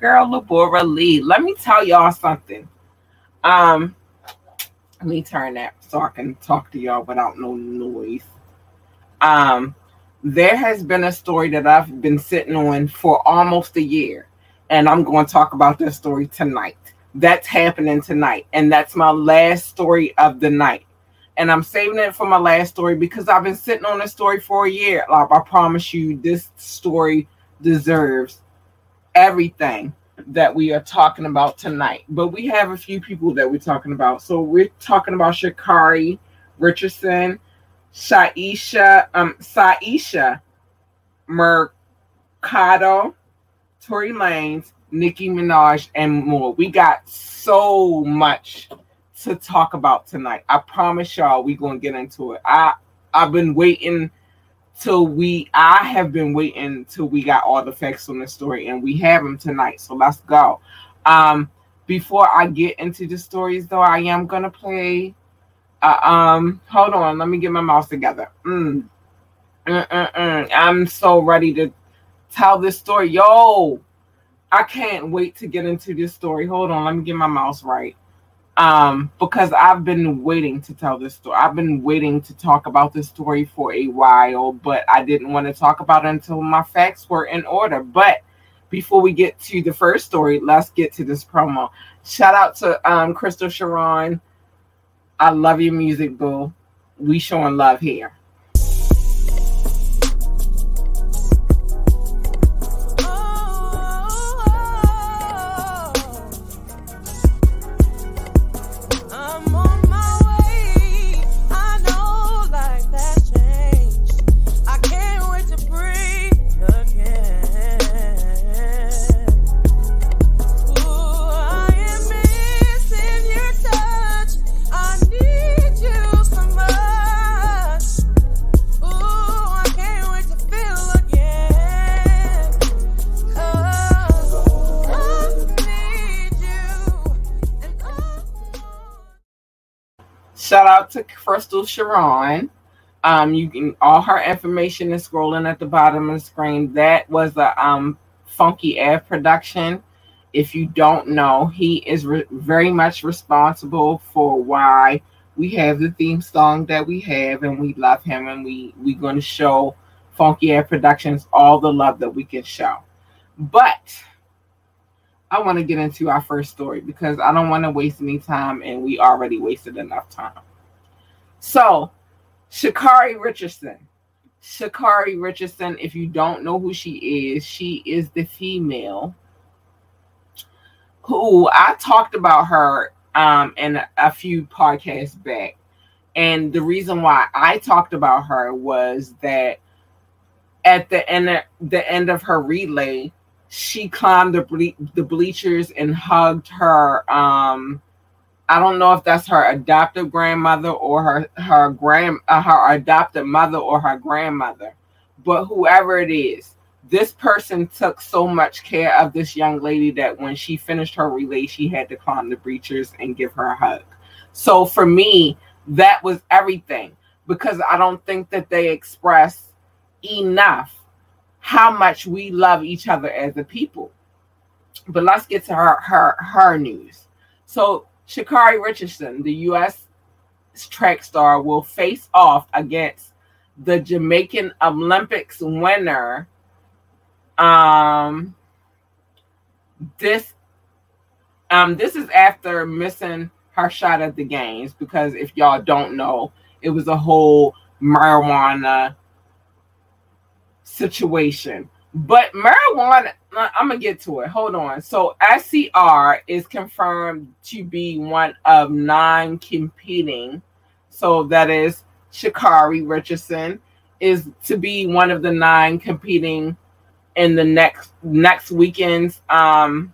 girl Labora Lee. Let me tell y'all something. Um, let me turn that so I can talk to y'all without no noise. Um, there has been a story that I've been sitting on for almost a year, and I'm going to talk about this story tonight. That's happening tonight, and that's my last story of the night. And I'm saving it for my last story because I've been sitting on this story for a year. Like I promise you, this story deserves everything that we are talking about tonight. But we have a few people that we're talking about. So we're talking about Sha'Carri Richardson, Shaisha, um, Syesha Mercado, Tory Lanez, Nicki Minaj, and more. We got so much to talk about tonight. I promise y'all we gonna get into it. I I've been waiting till we I have been waiting till we got all the facts on the story and we have them tonight. So let's go. Um before I get into the stories though, I am gonna play uh, um hold on, let me get my mouse together. Mm. Mm-mm-mm. I'm so ready to tell this story. Yo, I can't wait to get into this story. Hold on, let me get my mouse right um, because I've been waiting to tell this story. I've been waiting to talk about this story for a while, but I didn't want to talk about it until my facts were in order. But before we get to the first story, let's get to this promo. Shout out to um, Crystal Sharon. I love your music, boo. We showing love here. Crystal Sharon. Um, you can all her information is scrolling at the bottom of the screen. That was a um funky air production. If you don't know, he is re- very much responsible for why we have the theme song that we have, and we love him, and we we're going to show Funky Air Productions all the love that we can show. But I want to get into our first story because I don't want to waste any time, and we already wasted enough time. So, Sha'Carri Richardson. Sha'Carri Richardson, if you don't know who she is, she is the female who I talked about her um, in a few podcasts back. And the reason why I talked about her was that at the end of, the end of her relay, she climbed the ble- the bleachers and hugged her um I don't know if that's her adoptive grandmother or her her grand uh, her adopted mother or her grandmother, but whoever it is, this person took so much care of this young lady that when she finished her relay, she had to climb the bleachers and give her a hug. So for me, that was everything because I don't think that they express enough how much we love each other as a people. But let's get to her her her news. So Sha'Carri Richardson, the U.S. track star, will face off against the Jamaican Olympics winner. Um, this um this is after missing her shot at the games because if y'all don't know, it was a whole marijuana situation. But marijuana, I'm gonna get to it. Hold on. So SCR is confirmed to be one of nine competing. So that is Sha'Carri Richardson is to be one of the nine competing in the next next weekend's um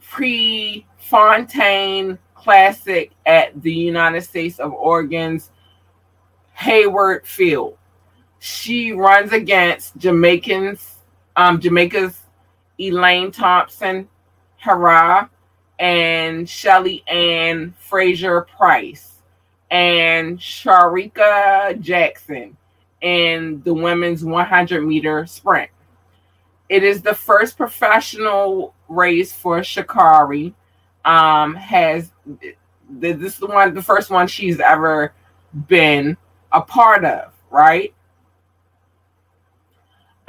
pre Fontaine Classic at the United States of Oregon's Hayward Field. She runs against Jamaicans, um, Jamaica's Elaine Thompson, Herah, and Shelly Ann Fraser Pryce and Shericka Jackson in the women's 100 meter sprint. It is the first professional race for Sha'Carri. Um, has this is the one, the first one she's ever been a part of, right?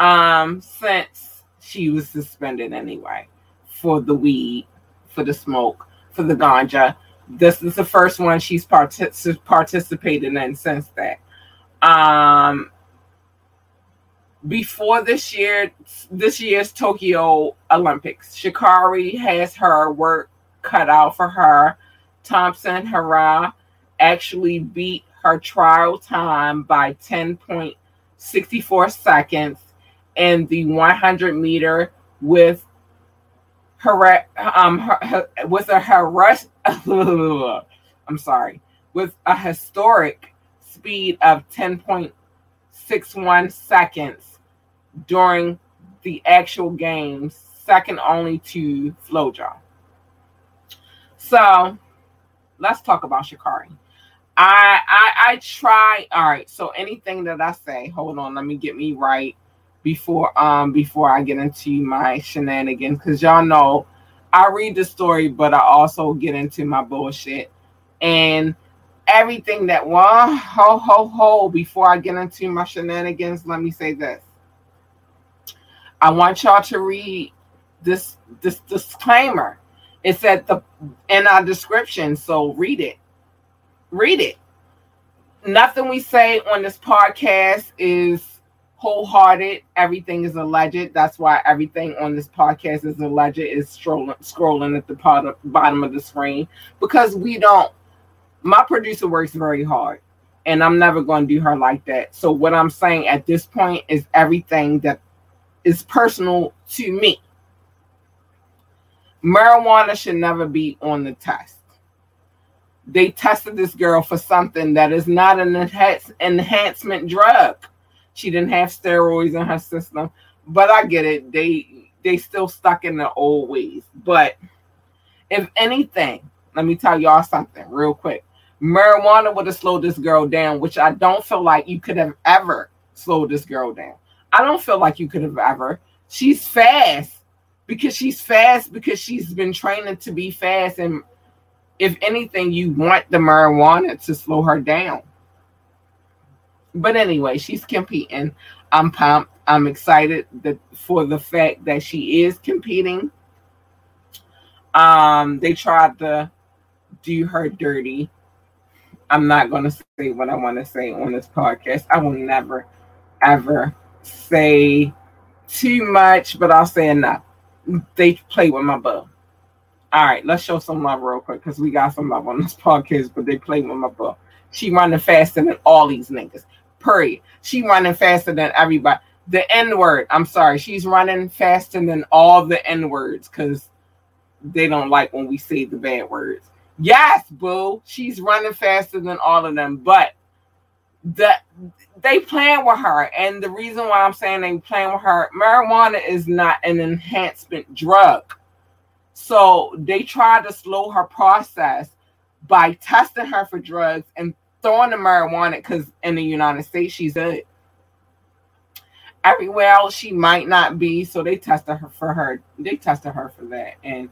Um, since she was suspended anyway for the weed, for the smoke, for the ganja. This is the first one she's partic- participated in since that. Um, before this year, this year's Tokyo Olympics, Sha'Carri has her work cut out for her. Thompson Herah actually beat her trial time by 10.64 seconds in the 100 meter with her um her, her, with a harass I'm sorry with a historic speed of 10.61 seconds during the actual games, second only to FloJo. So let's talk about Sha'Carri. I, I I try. All right. So anything that I say, hold on. Let me get me right before um before I get into my shenanigans because y'all know I read the story, but I also get into my bullshit and everything that one ho ho ho. Before I get into my shenanigans, let me say this. I want y'all to read this this disclaimer. It's at the in our description, so read it. Read it. Nothing we say on this podcast is wholehearted. Everything is alleged. That's why everything on this podcast is alleged. Is scrolling at the bottom of the screen because we don't. My producer works very hard, and I'm never going to do her like that. So what I'm saying at this point is everything that is personal to me. Marijuana should never be on the test. They tested this girl for something that is not an enhance- enhancement drug. She didn't have steroids in her system, but I get it. They they still stuck in the old ways. But if anything, let me tell y'all something real quick. Marijuana would have slowed this girl down, which I don't feel like you could have ever slowed this girl down. I don't feel like you could have ever. She's fast because she's fast because she's been training to be fast. And if anything, you want the marijuana to slow her down. But anyway, she's competing. I'm pumped. I'm excited that for the fact that she is competing. Um, they tried to do her dirty. I'm not going to say what I want to say on this podcast. I will never, ever say too much, but I'll say enough. They play with my bow. All right, let's show some love real quick because we got some love on this podcast, but they play with my bow. She running faster than all these niggas. Period. She running faster than everybody. The N word. I'm sorry. She's running faster than all the N words because they don't like when we say the bad words. Yes, boo. She's running faster than all of them. But the they playing with her, and the reason why I'm saying they playing with her, marijuana is not an enhancement drug. So they try to slow her process by testing her for drugs and throwing the marijuana because in the United States she's good. Everywhere else she might not be, so they tested her for her. They tested her for that, and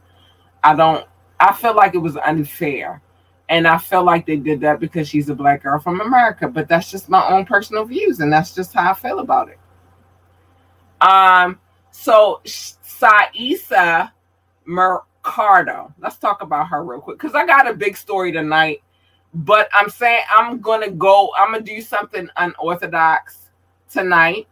I don't. I feel like it was unfair, and I feel like they did that because she's a black girl from America. But that's just my own personal views, and that's just how I feel about it. Um. So Syesha Mercado. Let's talk about her real quick because I got a big story tonight but I'm saying I'm gonna go, I'm gonna do something unorthodox tonight.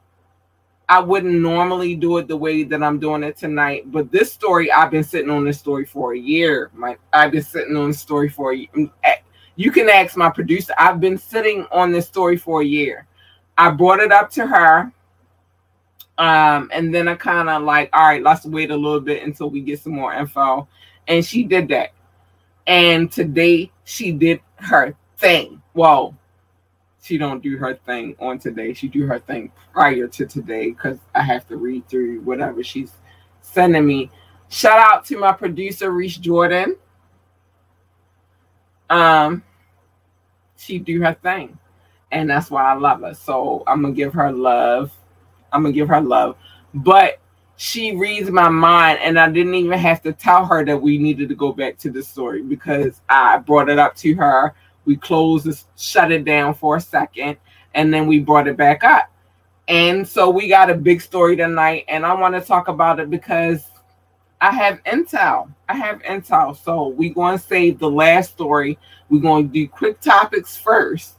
I wouldn't normally do it the way that I'm doing it tonight, but this story, I've been sitting on this story for a year. My, I've been sitting on this story for a year. Mm, eh, you can ask my producer. I've been sitting on this story for a year. I brought it up to her. Um, and then I kind of like, all right, let's wait a little bit until we get some more info. And she did that. And today she did her thing. Well, she don't do her thing on today. She do her thing prior to today because I have to read through whatever she's sending me. Shout out to my producer Reese Jordan. Um, she do her thing, and that's why I love her. So I'm gonna give her love. I'm gonna give her love, but she reads my mind, and I didn't even have to tell her that we needed to go back to the story because I brought it up to her. We closed, this, shut it down for a second, and then we brought it back up. And so we got a big story tonight, and I want to talk about it because I have intel. I have intel. So we're going to save the last story. We're going to do quick topics first.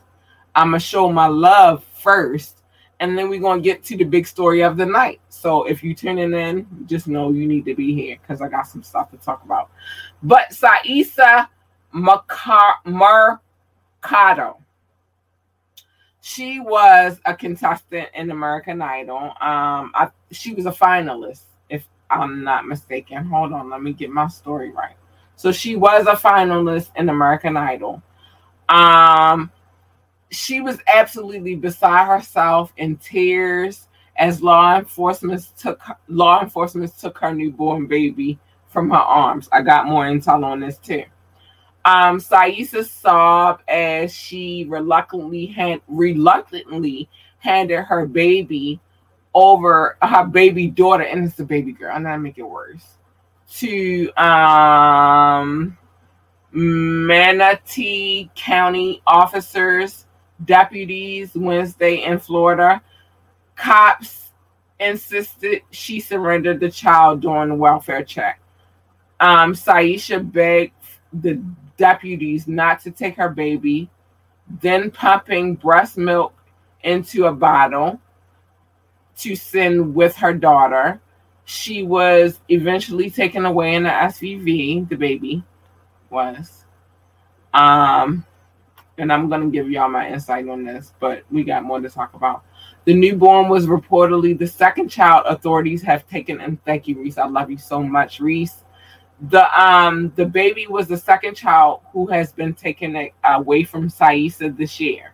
I'm going to show my love first. And then we're to get to the big story of the night. So if you're tuning in, just know you need to be here because I got some stuff to talk about. But Syesha Mercado, she was a contestant in American Idol. Um, I, she was a finalist if I'm not mistaken. Hold on, let me get my story right. So she was a finalist in American Idol. Um, she was absolutely beside herself in tears as law enforcement took law enforcement took her newborn baby from her arms. I got more intel on this too. Um, Syesha sobbed as she reluctantly hand, reluctantly handed her baby over her baby daughter, and it's a baby girl. I'm not make it worse. To um, Manatee County officers, deputies Wednesday in Florida. Cops insisted she surrendered the child during welfare check. Um, Syesha begged the deputies not to take her baby, then pumping breast milk into a bottle to send with her daughter. She was eventually taken away in the SUV, the baby was. Um, and I'm to give y'all my insight on this, but we got more to talk about. The newborn was reportedly the second child authorities have taken. And thank you, Reese. I love you so much, Reese. The um the baby was the second child who has been taken away from Syesha this year.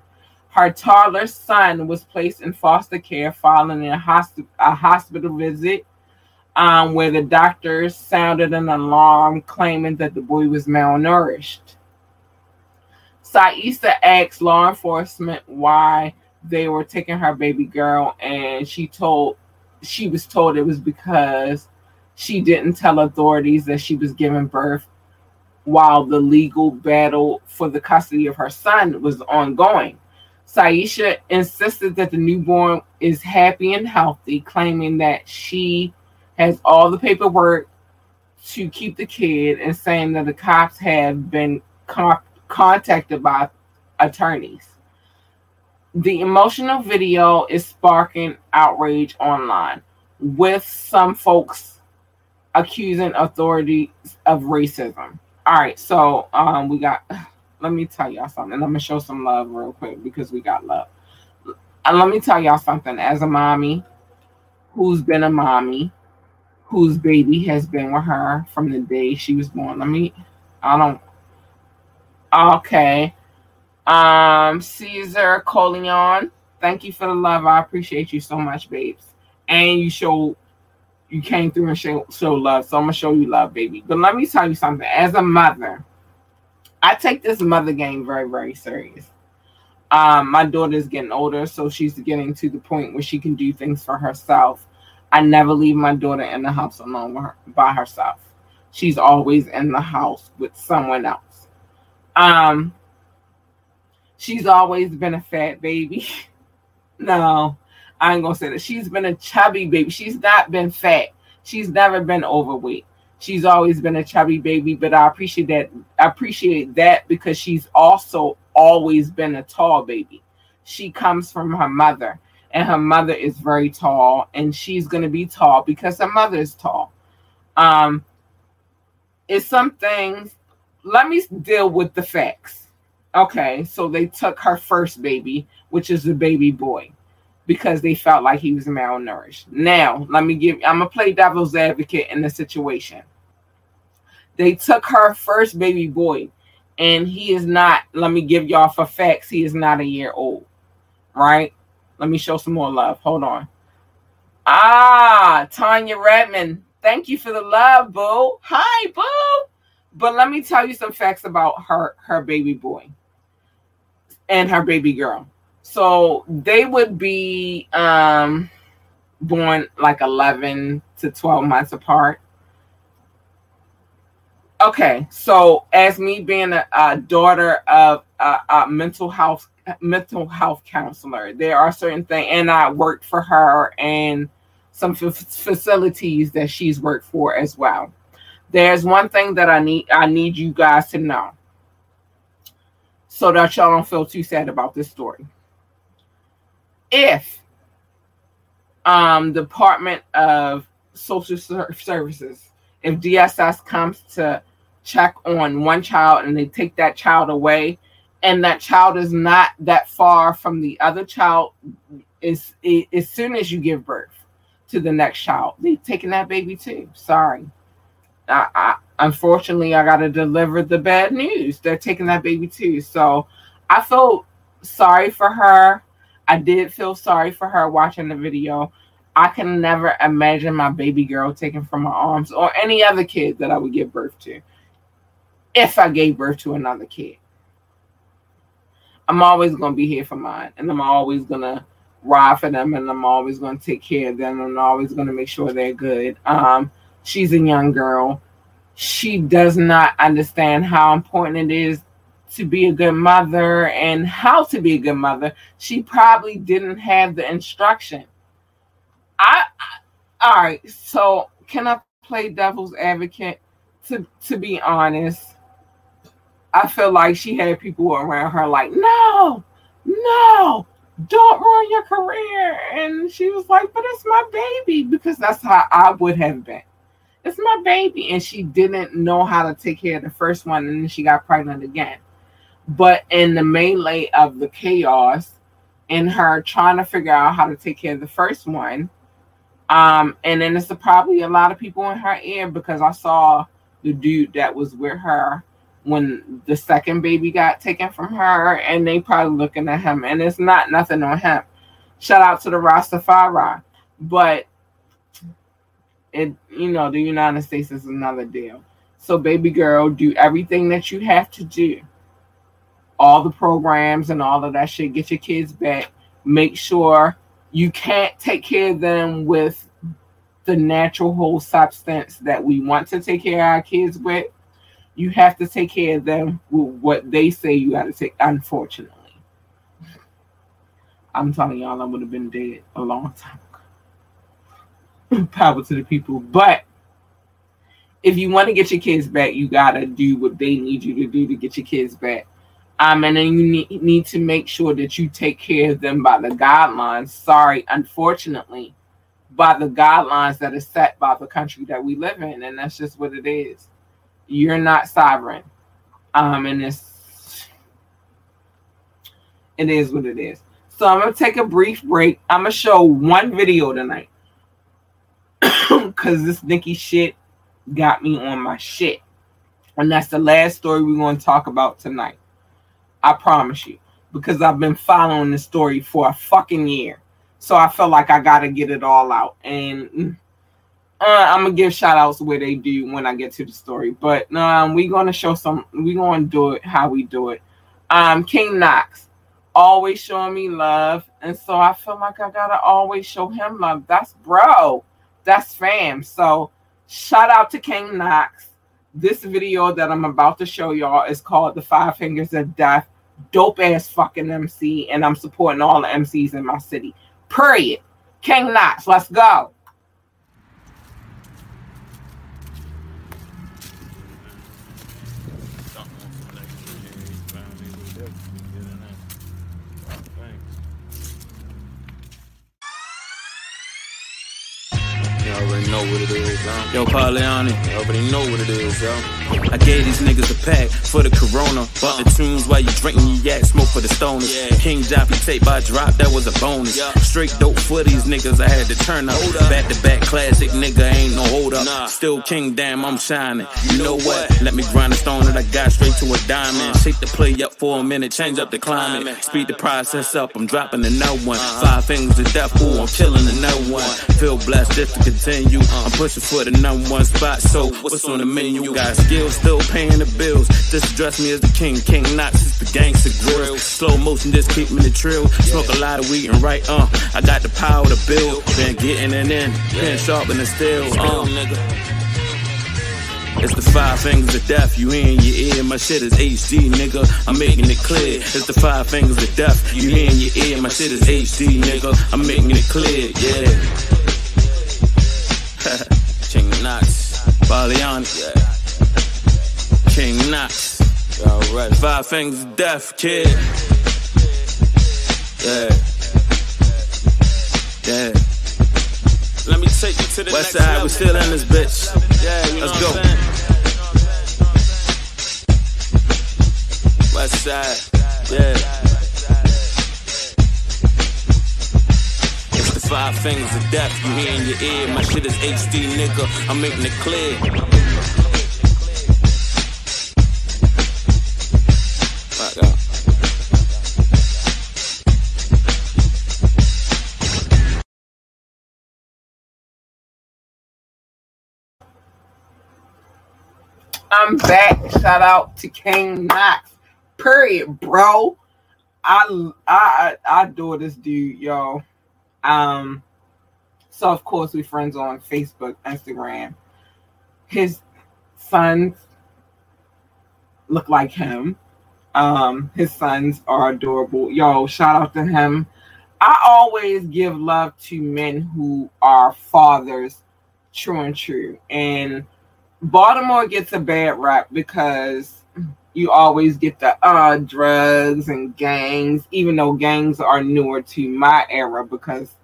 Her toddler son was placed in foster care following a, hosp- a hospital visit um, where the doctors sounded an alarm claiming that the boy was malnourished. Syesha asked law enforcement why they were taking her baby girl, and she told she was told it was because she didn't tell authorities that she was giving birth while the legal battle for the custody of her son was ongoing. Syesha insisted that the newborn is happy and healthy, claiming that she has all the paperwork to keep the kid and saying that the cops have been con- contacted by attorneys. The emotional video is sparking outrage online, with some folks accusing authorities of racism. All right, so um, we got let me tell y'all something. I'm gonna show some love real quick because we got love. And let me tell y'all something. As a mommy who's been a mommy, whose baby has been with her from the day she was born. Let me I don't okay. Um Caesar Coleon, thank you for the love. I appreciate you so much, babes. And you show you came through and show, show love. So I'm gonna show you love, baby. But let me tell you something. As a mother, I take this mother game very, very serious. Um, my daughter is getting older, so she's getting to the point where she can do things for herself. I never leave my daughter in the house alone her, by herself. She's always in the house with someone else. Um, she's always been a fat baby. no, I ain't gonna say that. She's been a chubby baby. She's not been fat. She's never been overweight she's always been a chubby baby, but I appreciate that. I appreciate that because she's also always been a tall baby. She comes from her mother, and her mother is very tall, and she's gonna be tall because her mother is tall. Um, it's some things. Let me deal with the facts. Okay, so they took her first baby, which is the baby boy because they felt like he was malnourished. Now, let me give I'm gonna play devil's advocate in the situation. They took her first baby boy, and he is not, let me give y'all for facts, he is not a year old. Right? Let me show some more love. Hold on. Ah, Tanya Redman. Thank you for the love, boo. Hi, boo. But let me tell you some facts about her her baby boy and her baby girl. So they would be um, born like 11 to 12 months apart. Okay, so as me being a, a daughter of a, a, mental health mental health counselor, there are certain things, and I worked for her and some f- facilities that she's worked for as well. There's one thing that I need I need you guys to know, so that y'all don't feel too sad about this story. If um, Department of Social Services, if DSS comes to check on one child and they take that child away and that child is not that far from the other child is as soon as you give birth to the next child they taking that baby too sorry I, unfortunately i gotta deliver the bad news they're taking that baby too so i felt sorry for her i did feel sorry for her watching the video i can never imagine my baby girl taken from my arms or any other kid that i would give birth to if I gave birth to another kid. I'm always going to be here for mine, and I'm always going to ride for them, and I'm always going to take care of them, and I'm always going to make sure they're good. Um, she's a young girl. She does not understand how important it is to be a good mother and how to be a good mother. She probably didn't have the instruction. I, I all right, so can I play devil's advocate? To to be honest, I feel like she had people around her like, no, no, don't ruin your career. And she was like, but it's my baby because that's how I would have been. It's my baby. And she didn't know how to take care of the first one. And then she got pregnant again. But in the melee of the chaos, in her trying to figure out how to take care of the first one, um, and then it's probably a lot of people in her ear because I saw the dude that was with her when the second baby got taken from her, and they probably looking at him, and it's not nothing on him. Shout out to the Rastafari, but it you know the United States is another deal. So, baby girl, do everything that you have to do. All the programs and all of that shit. Get your kids back. Make sure you can't take care of them with the natural whole substance that we want to take care of our kids with you have to take care of them with what they say you got to take. Unfortunately, I'm telling y'all, I would have been dead a long time. Power to the people, but if you want to get your kids back, you gotta do what they need you to do to get your kids back. Um, and then you need, need to make sure that you take care of them by the guidelines. Sorry, unfortunately, by the guidelines that are set by the country that we live in, and that's just what it is. You're not sovereign. Um, and it's it is what it is. So I'm gonna take a brief break. I'm gonna show one video tonight. Cause this Nicki shit got me on my shit. And that's the last story we're gonna talk about tonight. I promise you. Because I've been following the story for a fucking year. So I felt like I gotta get it all out. And uh, I'm gonna give shout outs where they do when I get to the story, but um, we're gonna show some. We're gonna do it how we do it. Um, King Knox always showing me love, and so I feel like I gotta always show him love. That's bro, that's fam. So shout out to King Knox. This video that I'm about to show y'all is called "The Five Fingers of Death." Dope ass fucking MC, and I'm supporting all the MCs in my city. Period. King Knox, let's go. Already know what it is, yo. Already know what it is, yo. I gave these niggas a pack for the corona. Bought the uh. tunes while you drinking your yak, smoke for the stoners. Yeah. King Joppy tape by drop, that was a bonus. Yeah. Straight dope for these niggas, I had to turn up. Back to back classic, nigga, ain't no hold up. Nah. Still King, damn, I'm shining. You know what? Let me grind a stone that I got straight to a diamond. Uh. Shake the play up for a minute, change up the climate. Speed the process up, I'm dropping another one. Uh-huh. Five fingers to death, ooh, I'm killing another one. Feel blessed just to continue. I'm pushing for the number one spot, so what's on the menu? You got skills, still paying the bills. Just address me as the king. King Knox is the gangster grill. Slow motion, just keep me the trill. Smoke a lot of weed and right, uh. I got the power to build. Been getting it in, pen sharpening steel, uh. It's the five fingers of death, you in your ear. My shit is HD, nigga. I'm making it clear. It's the five fingers of death, you in your ear. My shit is HD, nigga. I'm making it clear, yeah. King Knox, Baliani, yeah. King Knox, alright. Five fingers death, kid. Yeah. Yeah. Let me take you to the West side, we still in this bitch. Yeah, you Let's go. West side, yeah. Five fingers of death you hear in your ear. My shit is HD, nigga. I'm making it clear. I'm back. Shout out to King Knox. Period, bro. I I I adore this dude, yo. Um, so of course we friends on Facebook, Instagram. His sons look like him. Um, his sons are adorable. Yo, shout out to him. I always give love to men who are fathers, true and true. And Baltimore gets a bad rap because you always get the uh drugs and gangs, even though gangs are newer to my era because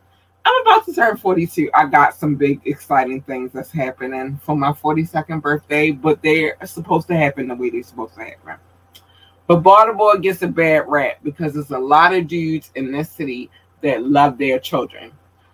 I'm about to turn 42. I got some big exciting things that's happening for my 42nd birthday, but they're supposed to happen the way they're supposed to happen. But Baltimore gets a bad rap because there's a lot of dudes in this city that love their children.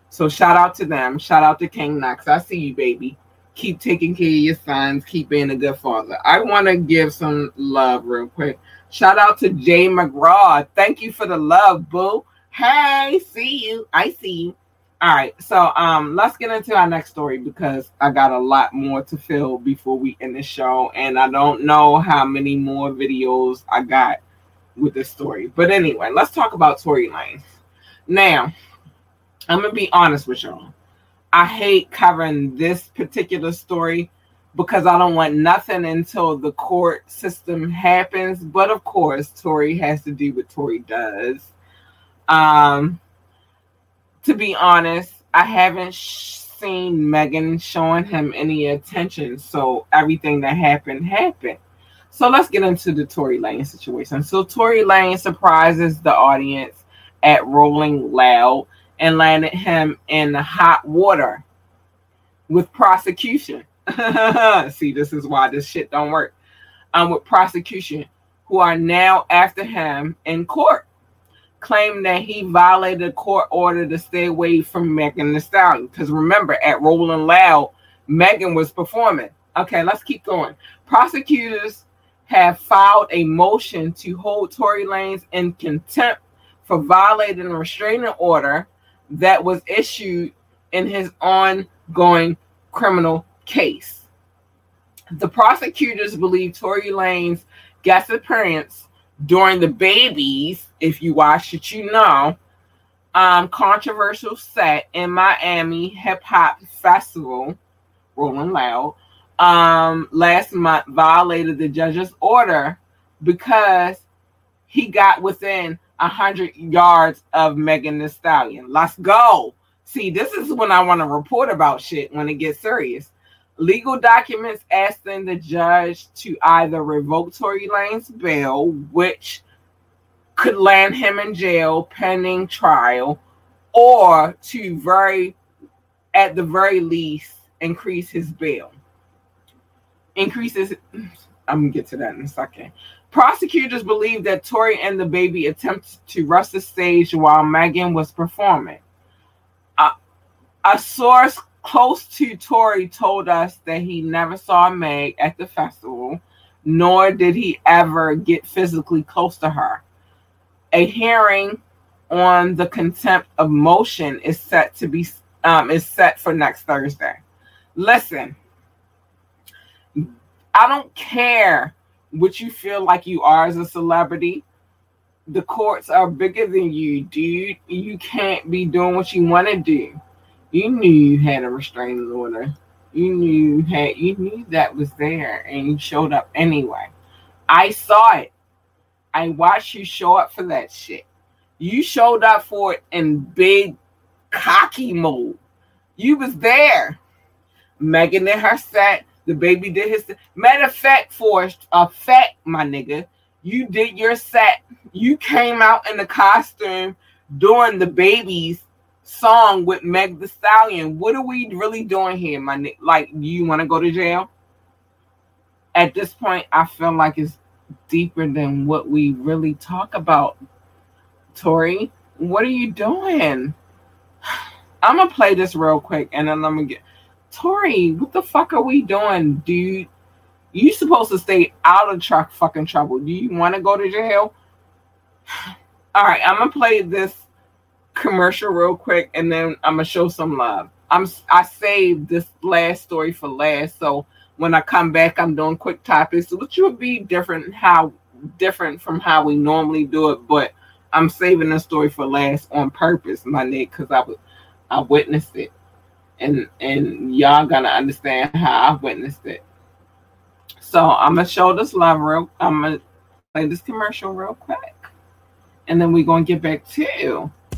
So shout out to them. Shout out to King Knox. I see you, baby keep taking care of your sons, keep being a good father. I want to give some love real quick. Shout out to Jay McGraw. Thank you for the love, boo. Hey, see you. I see you. All right, so um, let's get into our next story because I got a lot more to fill before we end the show, and I don't know how many more videos I got with this story. But anyway, let's talk about Tory Lanez. Now, I'm gonna be honest with y'all. I hate covering this particular story because I don't want nothing until the court system happens. But of course, Tory has to do what Tory does. Um, to be honest, I haven't sh- seen Megan showing him any attention. So everything that happened happened. So let's get into the Tory Lane situation. So Tory Lane surprises the audience at Rolling Loud and landed him in the hot water with prosecution. See, this is why this shit don't work. Um, with prosecution, who are now after him in court, claim that he violated a court order to stay away from Megan Thee Stallion. Because remember, at Rolling Loud, Megan was performing. Okay, let's keep going. Prosecutors have filed a motion to hold Tory Lanez in contempt for violating a restraining order that was issued in his ongoing criminal case. The prosecutors believe Tory Lanez guest appearance during DaBaby's, if you watch it, you know, um, controversial set in Miami Hip Hop Festival, Rolling Loud, um, last month violated the judge's order because he got within a 100 yards of Megan Thee Stallion. Let's go. See, this is when I want to report about shit when it gets serious. Legal documents asking the judge to either revoke Tory Lane's bail, which could land him in jail pending trial, or to very, at the very least, increase his bail. Increases. I'm gonna get to that in a second. Prosecutors believe that Tory and DaBaby attempted to rush the stage while Megan was performing. A, a source close to Tory told us that he never saw Meg at the festival, nor did he ever get physically close to her. A hearing on the contempt of motion is set to be um, is set for next Thursday. Listen, I don't care what you feel like you are as a celebrity. The courts are bigger than you, dude. You can't be doing what you want to do. You knew you had a restraining order. You knew you had you knew that was there and you showed up anyway. I saw it. I watched you show up for that shit. You showed up for it in big cocky mode. You was there. Megan did her set. DaBaby did his set. matter of fact, for a fact, my nigga. You did your set. You came out in the costume during DaBaby's song with Meg the Stallion. What are we really doing here, my? Like, you want to go to jail? At this point, I feel like it's deeper than what we really talk about. Tory, what are you doing? I'm gonna play this real quick and then I'm gonna get Tory, what the fuck are we doing, dude? You supposed to stay out of truck fucking trouble. Do you want to go to jail? All right, I'm gonna play this commercial real quick, and then I'm gonna show some love. I'm I saved this last story for last, so when I come back, I'm doing quick topics, which will be different how different from how we normally do it, but I'm saving the story for last on purpose, my nigga, because I was I witnessed it and and y'all gonna understand how I witnessed it. So I'm gonna show this love real. I'm gonna play this commercial real quick, and then we're gonna get back to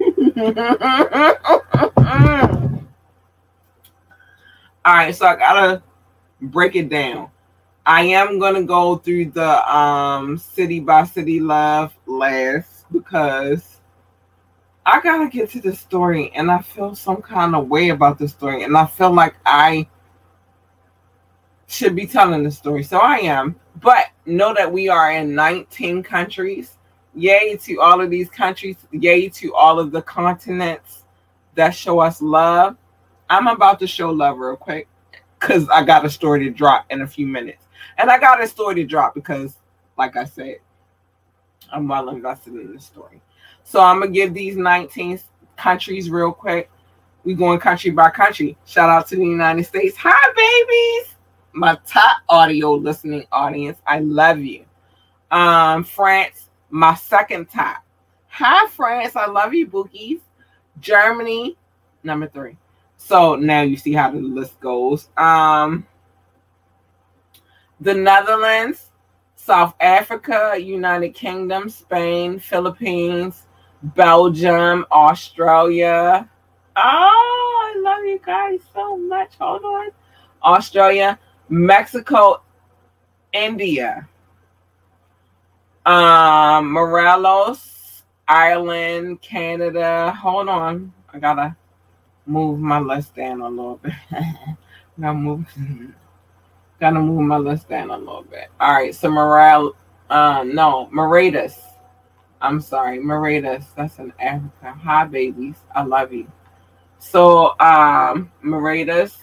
All right, so I gotta break it down. I am gonna go through the um city by city love last because I gotta get to the story and I feel some kind of way about the story and I feel like I should be telling the story. So I am. But know that we are in 19 countries Yay to all of these countries. Yay to all of the continents that show us love. I'm about to show love real quick because I got a story to drop in a few minutes. And I got a story to drop because, like I said, I'm well invested in the story. So I'm gonna give these 19 countries real quick. We going country by country. Shout out to the United States. Hi, babies. My top audio listening audience. I love you. Um, France, my second top. Hi, France. I love you, Bookies. Germany, number three. So now you see how the list goes. Um, the Netherlands, South Africa, United Kingdom, Spain, Philippines, Belgium, Australia. Oh, I love you guys so much. Hold on. Australia, Mexico, India, um, Morelos, Ireland, Canada. Hold on, I gotta move my list down a little bit. gotta move, gotta move my list down a little bit. All right, so Morel, uh, no, Mauritius. I'm sorry, Mauritius. That's in Africa. Hi, babies. I love you. So, um, Mauritius,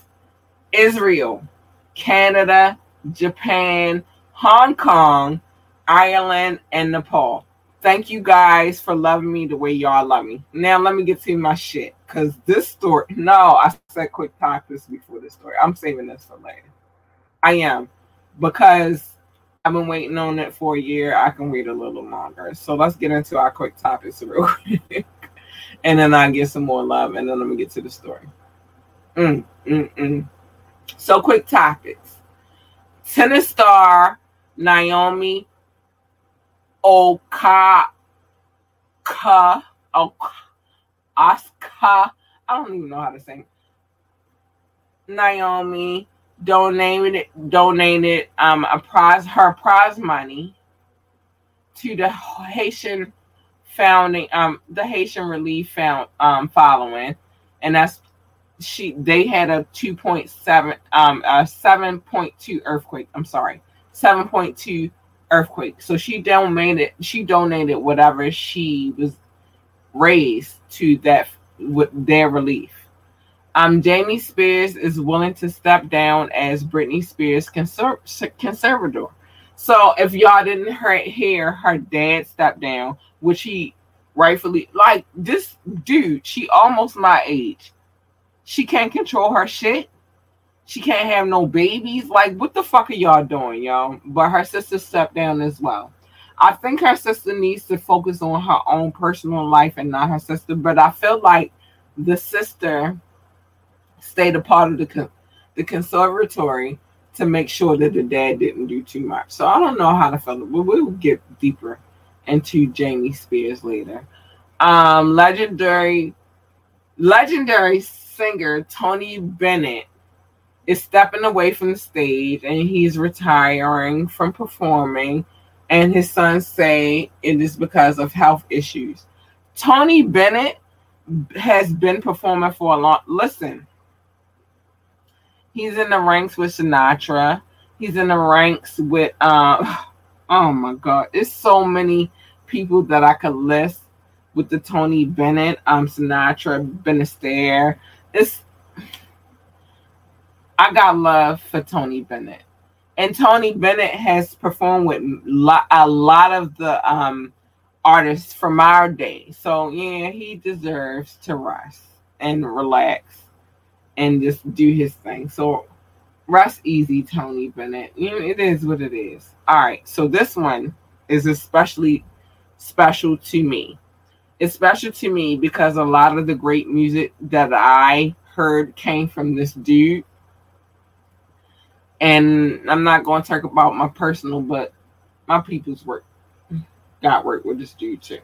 Israel, Canada, Japan, Hong Kong, Ireland, and Nepal. Thank you guys for loving me the way y'all love me. Now let me get to my shit. Cause this story, no, I said quick talk this before this story. I'm saving this for later. I am. Because I've been waiting on it for a year. I can wait a little longer. So let's get into our quick topics real quick. and then I get some more love. And then let me get to the story. Mm, mm, mm. So quick topics. Tennis star Naomi Oka, Ka, Oka, Oscar. I don't even know how to say. Naomi donated donated um a prize her prize money to the Haitian founding um the Haitian Relief found um following, and that's she they had a 2.7 um a 7.2 earthquake. I'm sorry, 7.2 earthquake. So she donated she donated whatever she was raised to that with their relief. Um, Jamie Spears is willing to step down as Britney Spears' conser- conservator. So if y'all didn't hear, her dad stepped down, which he rightfully like. This dude, she almost my age. She can't control her shit. She can't have no babies. Like, what the fuck are y'all doing, y'all? But her sister stepped down as well. I think her sister needs to focus on her own personal life and not her sister. But I feel like the sister stayed a part of the the conservatory to make sure that the dad didn't do too much. So I don't know how to feel. But we'll get deeper into Jamie Spears later. Um, legendary, legendary singer Tony Bennett is stepping away from the stage and he's retiring from performing. And his sons say it is because of health issues. Tony Bennett has been performing for a long. Listen, He's in the ranks with Sinatra. He's in the ranks with uh oh my god, it's so many people that I could list with the Tony Bennett, um Sinatra, Benistaire. It's I got love for Tony Bennett. And Tony Bennett has performed with a lot of the um artists from our day. So yeah, he deserves to rest and relax and just do his thing. So rest easy, Tony Bennett. You know, it is what it is. All right. So this one is especially special to me. It's special to me because a lot of the great music that I heard came from this dude. And I'm not going to talk about my personal, but my people's work got work with this dude too.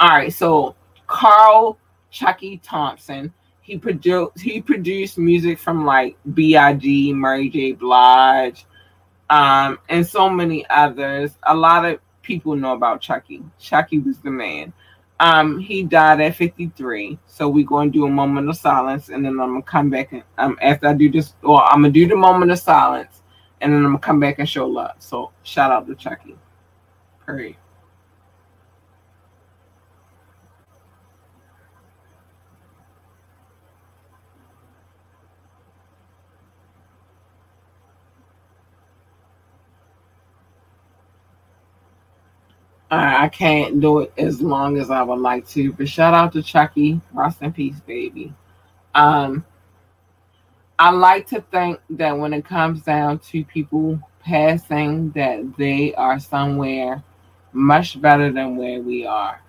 All right. So Carl Chucky Thompson he produced he produced music from like B.I.G., Mary J. Blige, um, and so many others. A lot of people know about Chucky. Chucky was the man. Um, he died at 53. So we're going to do a moment of silence, and then I'm gonna come back and um, after I do this, or I'm gonna do the moment of silence, and then I'm gonna come back and show love. So shout out to Chucky. Period. I can't do it as long as I would like to. But shout out to Chucky. Rest in peace, baby. Um, I like to think that when it comes down to people passing, that they are somewhere much better than where we are.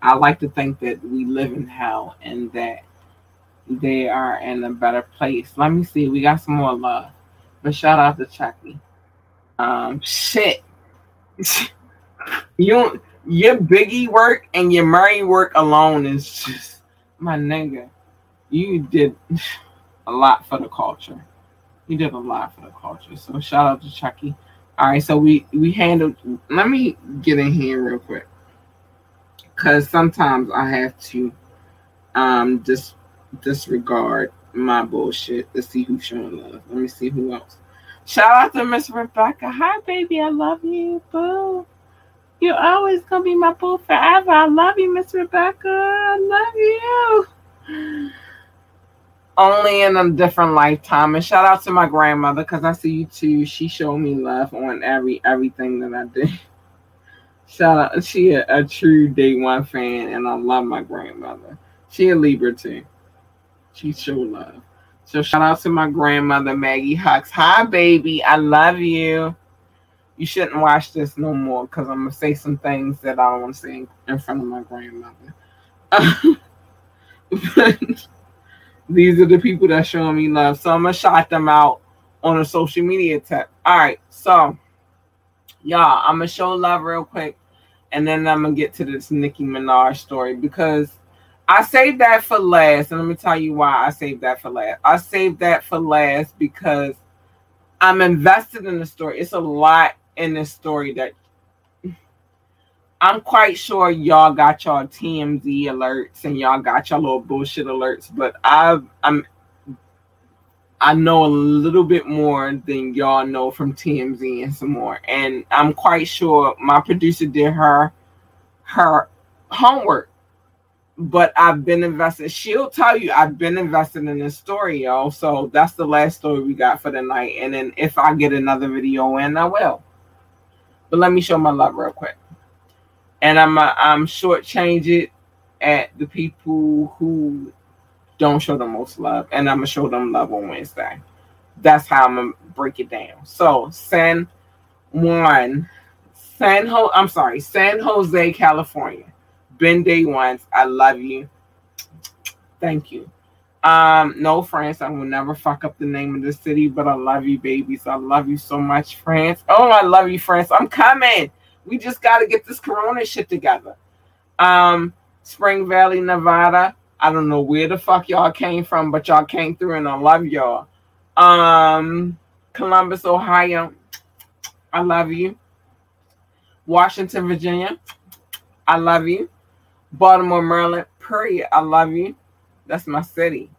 I like to think that we live in hell and that they are in a better place. Let me see. We got some more love. But shout out to Chucky. Um, shit. You your Biggie work and your Murray work alone is just my nigga. You did a lot for the culture. You did a lot for the culture. So shout out to Chucky. All right, so we we handled. Let me get in here real quick, cause sometimes I have to um dis disregard my bullshit to see who's showing love. Let me see who else. Shout out to Miss Rebecca. Hi, baby. I love you. Boo. You're always gonna be my boo forever. I love you, Miss Rebecca. I love you. Only in a different lifetime. And shout out to my grandmother because I see you too. She showed me love on every everything that I did. Shout out, she a, a true day one fan, and I love my grandmother. She a Libra too. She show love. So shout out to my grandmother Maggie Hucks. Hi, baby. I love you you shouldn't watch this no more because I'm gonna say some things that I don't want to say in front of my grandmother. these are the people that showing me love, so I'm gonna shout them out on a social media tip. All right, so y'all, I'm gonna show love real quick, and then I'm gonna get to this Nicki Minaj story because I saved that for last, and let me tell you why I saved that for last. I saved that for last because I'm invested in the story. It's a lot in this story that I'm quite sure y'all got y'all TMZ alerts and y'all got y'all little bullshit alerts, but I've I'm I know a little bit more than y'all know from TMZ and some more. And I'm quite sure my producer did her her homework. But I've been invested. She'll tell you I've been invested in this story, y'all. So that's the last story we got for the night. And then if I get another video in, I will. But let me show my love real quick. And I'm uh, I'm shortchange it at the people who don't show the most love, and I'm gonna show them love on Wednesday. That's how I'm gonna break it down. So San Juan, San Ho, I'm sorry, San Jose, California. Been day once. I love you. Thank you. Um, no, France. I will never fuck up the name of the city, but I love you, babies. I love you so much, France. Oh, I love you, France. I'm coming. We just got to get this Corona shit together. Um, Spring Valley, Nevada. I don't know where the fuck y'all came from, but y'all came through and I love y'all. Um, Columbus, Ohio. I love you. Washington, Virginia. I love you. Baltimore, Maryland. Period. I love you. That's my city.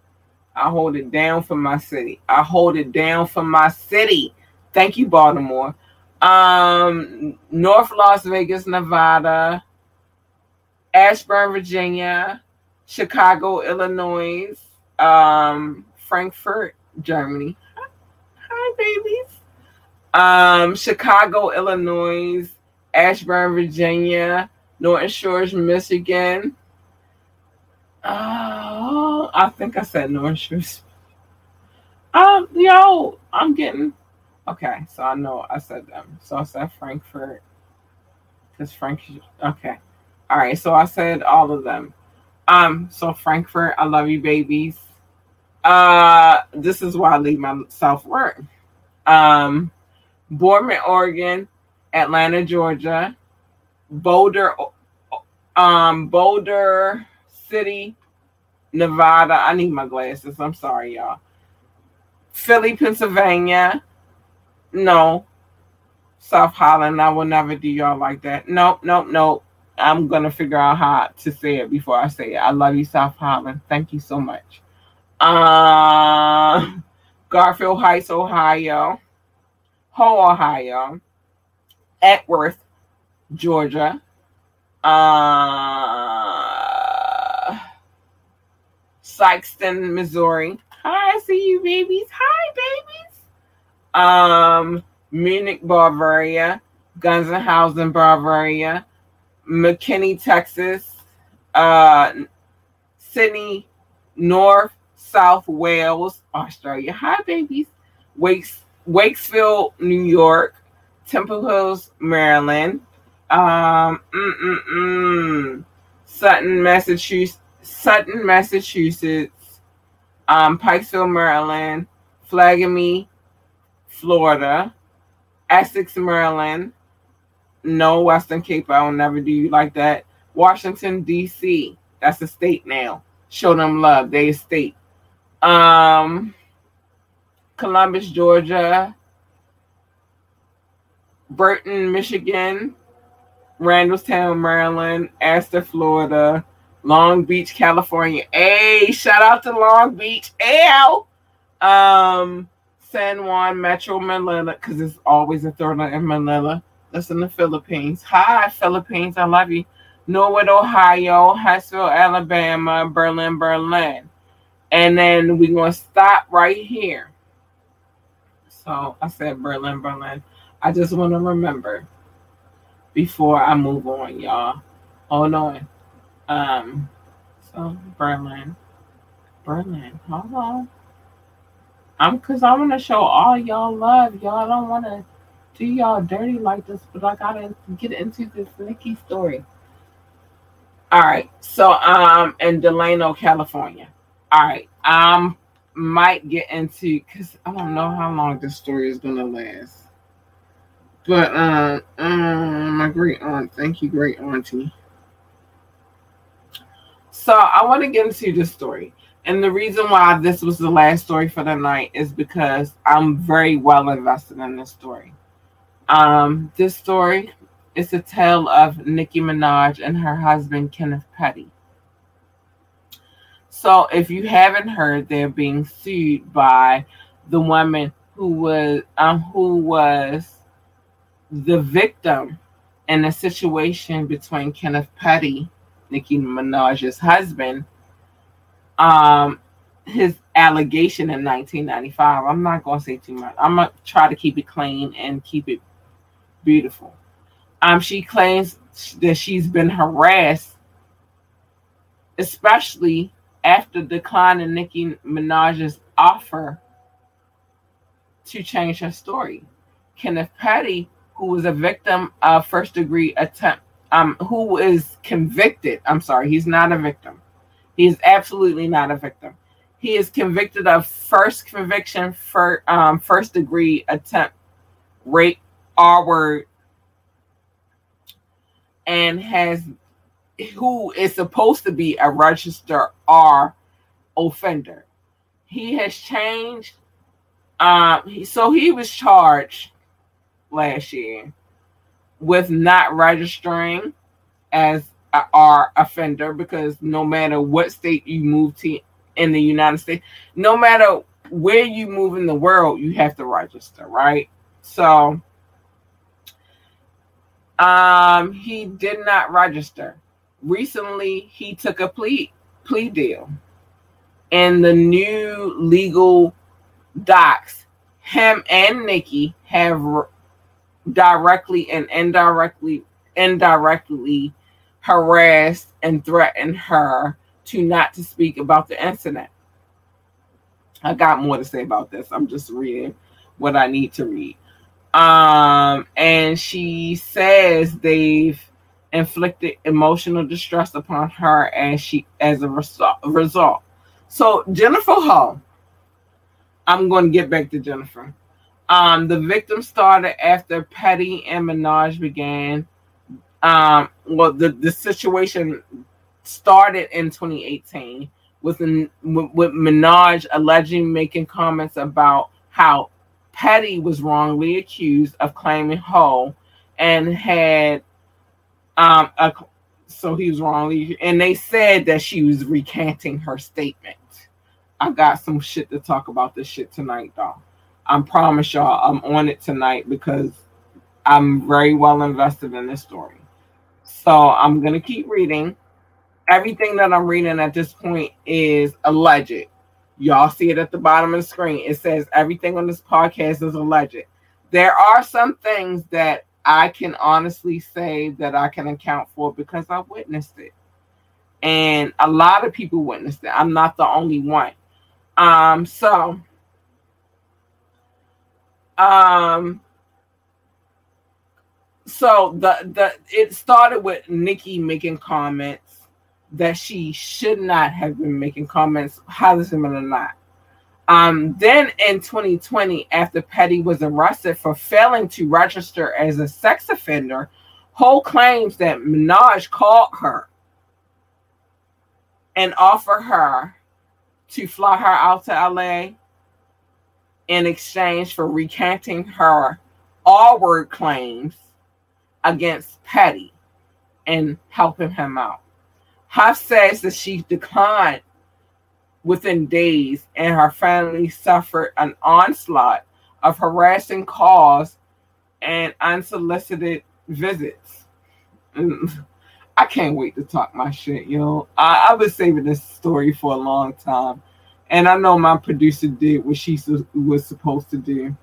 I hold it down for my city. I hold it down for my city. Thank you, Baltimore. Um, North Las Vegas, Nevada. Ashburn, Virginia. Chicago, Illinois, um, Frankfurt, Germany. Hi, babies. Um, Chicago, Illinois, Ashburn, Virginia, Norton Shores, Michigan. Oh, I think I said Norton Shores. Um, yo, I'm getting okay. So I know I said them. So I said Frankfurt because Frank. Okay, all right. So I said all of them. Um, so Frankfurt, I love you, babies. Uh, this is why I leave my self work. Um, Boardman, Oregon, Atlanta, Georgia, Boulder, um, Boulder City, Nevada. I need my glasses. I'm sorry, y'all. Philly, Pennsylvania. No. South Holland. I will never do y'all like that. Nope, nope, nope. I'm gonna figure out how to say it before I say it. I love you, South Holland. Thank you so much. Uh, Garfield Heights, Ohio. Ho, Ohio. Acworth, Georgia. Uh, Sikeston, Missouri. Hi, I see you, babies. Hi, babies. Um, Munich, Bavaria. Gunzenhausen, Bavaria. McKinney, Texas, uh, Sydney, North, South Wales, Australia. Hi, babies. Wakes, Wakesfield, New York, Temple Hills, Maryland, um, mm-mm-mm. Sutton, Massachusetts, Sutton, Massachusetts, um, Pikesville, Maryland, Flagami, Florida, Essex, Maryland, no Western Cape. I will never do you like that. Washington D.C. That's a state now. Show them love. They a state. Um, Columbus, Georgia. Burton, Michigan. Randallstown, Maryland. Astor, Florida. Long Beach, California. Hey, shout out to Long Beach. Ew. Um, San Juan, Metro Manila, because it's always a third in Manila. That's in the Philippines. Hi, Philippines. I love you. Norwood, Ohio, Huntsville, Alabama, Berlin, Berlin. And then we're going to stop right here. So I said Berlin, Berlin. I just want to remember before I move on, y'all. Hold on. Um, so Berlin, Berlin. Hold on. I'm because I want to show all y'all love. Y'all don't want to do y'all dirty like this, but I gotta get into this Nicki story. All right, so um, in Delano, California. All right, um, might get into because I don't know how long this story is gonna last. But um, um, my great aunt, thank you, great auntie. So I want to get into this story. And the reason why this was the last story for the night is because I'm very well invested in this story. Um, this story is a tale of Nicki Minaj and her husband Kenneth Petty. So, if you haven't heard, they're being sued by the woman who was um, who was the victim in a situation between Kenneth Petty, Nicki Minaj's husband, um, his allegation in 1995. I'm not gonna say too much. I'm gonna try to keep it clean and keep it beautiful. Um, she claims that she's been harassed, especially after declining Nicki Minaj's offer to change her story. Kenneth Petty, who was a victim of first degree attempt, um, who is convicted. I'm sorry, he's not a victim. He is absolutely not a victim. He is convicted of first conviction for um, first degree attempt rape R word and has who is supposed to be a registered R offender. He has changed. Um, so he was charged last year with not registering as our offender because no matter what state you move to in the United States, no matter where you move in the world, you have to register, right? So um, he did not register. Recently, he took a plea plea deal, and the new legal docs, him and Nicki have directly and indirectly indirectly harassed and threatened her to not to speak about the incident. I got more to say about this. I'm just reading what I need to read. Um, and she says they've inflicted emotional distress upon her as she as a result. So Jennifer Hall, I'm going to get back to Jennifer. Um, the victim started after Petty and Minaj began. Um, well, the, the situation started in 2018 with, with, Minaj allegedly making comments about how Petty was wrongly accused of claiming Hough and had um a, so he was wrongly and they said that she was recanting her statement. I got some shit to talk about this shit tonight though. I promise y'all I'm on it tonight because I'm very well invested in this story. So I'm gonna keep reading. Everything that I'm reading at this point is alleged. Y'all see it at the bottom of the screen. It says everything on this podcast is alleged. There are some things that I can honestly say that I can account for because I witnessed it. And a lot of people witnessed it. I'm not the only one. Um, so um so the the it started with Nicki making comments that she should not have been making comments, husband or not. Um, then in 2020, after Petty was arrested for failing to register as a sex offender, Hough claims that Minaj called her and offered her to fly her out to LA in exchange for recanting her all word claims against Petty and helping him out. Hough says that she declined within days and her family suffered an onslaught of harassing calls and unsolicited visits. Mm, I can't wait to talk my shit, yo. I, I've been saving this story for a long time. And I know my producer did what she was supposed to do.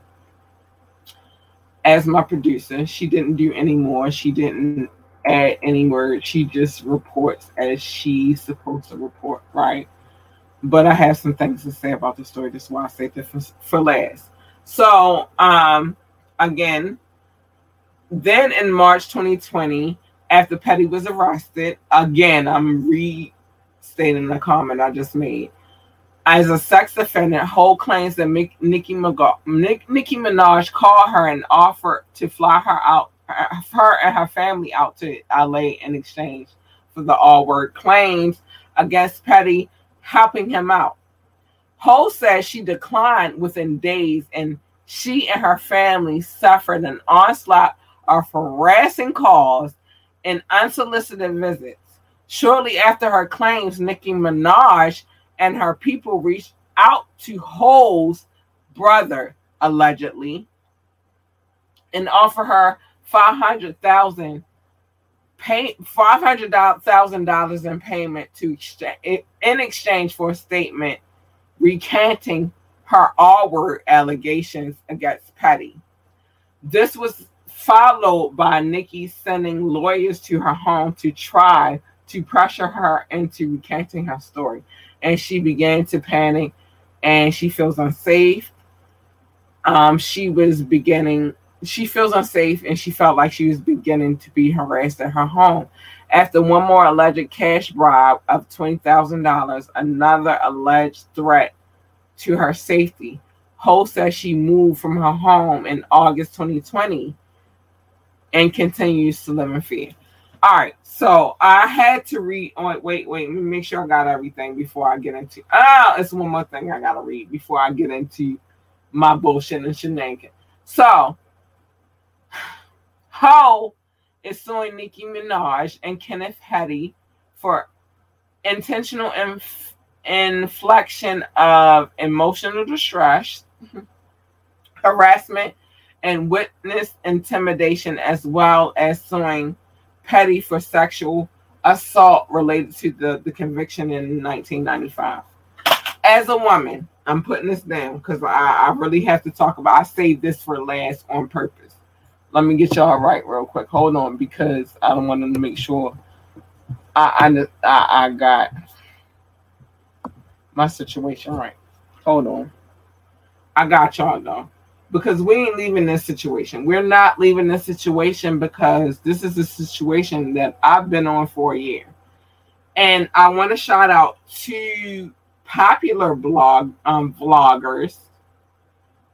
As my producer, she didn't do any more. She didn't add any words. She just reports as she's supposed to report, right? But I have some things to say about the story. That's why I say this for, for last. So, um, again, then in March 2020, after Petty was arrested, again, I'm restating the comment I just made. As a sex offender, Hough claims that Nicki, Nicki Minaj called her and offered to fly her out her and her family out to LA in exchange for the all word claims against Petty helping him out. Hough says she declined within days and she and her family suffered an onslaught of harassing calls and unsolicited visits. Shortly after her claims, Nicki Minaj and her people reached out to Hough's brother, allegedly, and offer her five hundred thousand pay five hundred thousand dollars in payment to exchange in exchange for a statement recanting her all word allegations against Petty. This was followed by Nicki sending lawyers to her home to try to pressure her into recanting her story. And she began to panic and she feels unsafe. Um, she was beginning, she feels unsafe and she felt like she was beginning to be harassed at her home. After one more alleged cash bribe of $20,000, another alleged threat to her safety, Hough says she moved from her home in August 2020 and continues to live in fear. All right, so I had to read on. Wait, wait, let me make sure I got everything before I get into. Ah, oh, it's one more thing I gotta read before I get into my bullshit and shenanigans. So, Hough is suing Nicki Minaj and Kenneth Petty for intentional inf- inflection of emotional distress, harassment, and witness intimidation, as well as suing Petty for sexual assault related to the, the conviction in 1995. As a woman, I'm putting this down because I, I really have to talk about. I saved this for last on purpose. Let me get y'all right real quick. Hold on, because I don't want them to make sure I I, I got my situation right. Hold on. I got y'all though because we ain't leaving this situation. We're not leaving this situation because this is a situation that I've been on for a year. And I want to shout out to popular blog um vloggers,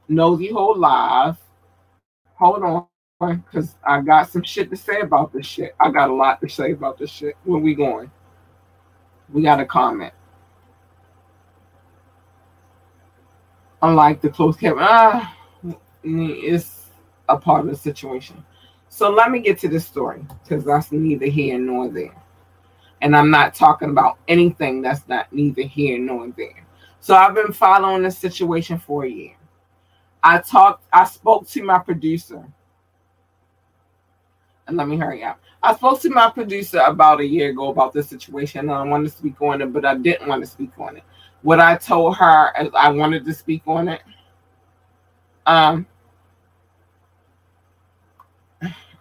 Nosy Hole Live. Hold on, because I got some shit to say about this shit. I got a lot to say about this shit. Where we going? We got a comment. Unlike the close cap, ah, is a part of the situation. So let me get to this story because that's neither here nor there. And I'm not talking about anything that's not neither here nor there. So I've been following this situation for a year. I talked, I spoke to my producer. And let me hurry up. I spoke to my producer about a year ago about this situation, and I wanted to speak on it, but I didn't want to speak on it. What I told her is I wanted to speak on it. Um,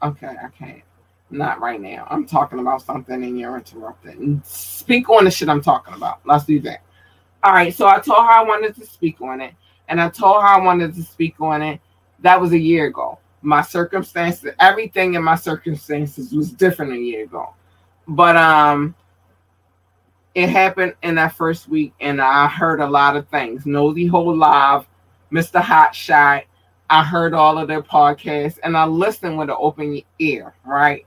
Okay, I can't. Not right now. I'm talking about something and you're interrupting. Speak on the shit I'm talking about. Let's do that. All right. So I told her I wanted to speak on it, and I told her I wanted to speak on it. That was a year ago. My circumstances, everything in my circumstances was different a year ago. But um, it happened in that first week, and I heard a lot of things. Nosy Hole Live, Mr. Hot Shot, I heard all of their podcasts and I listened with an open ear, right?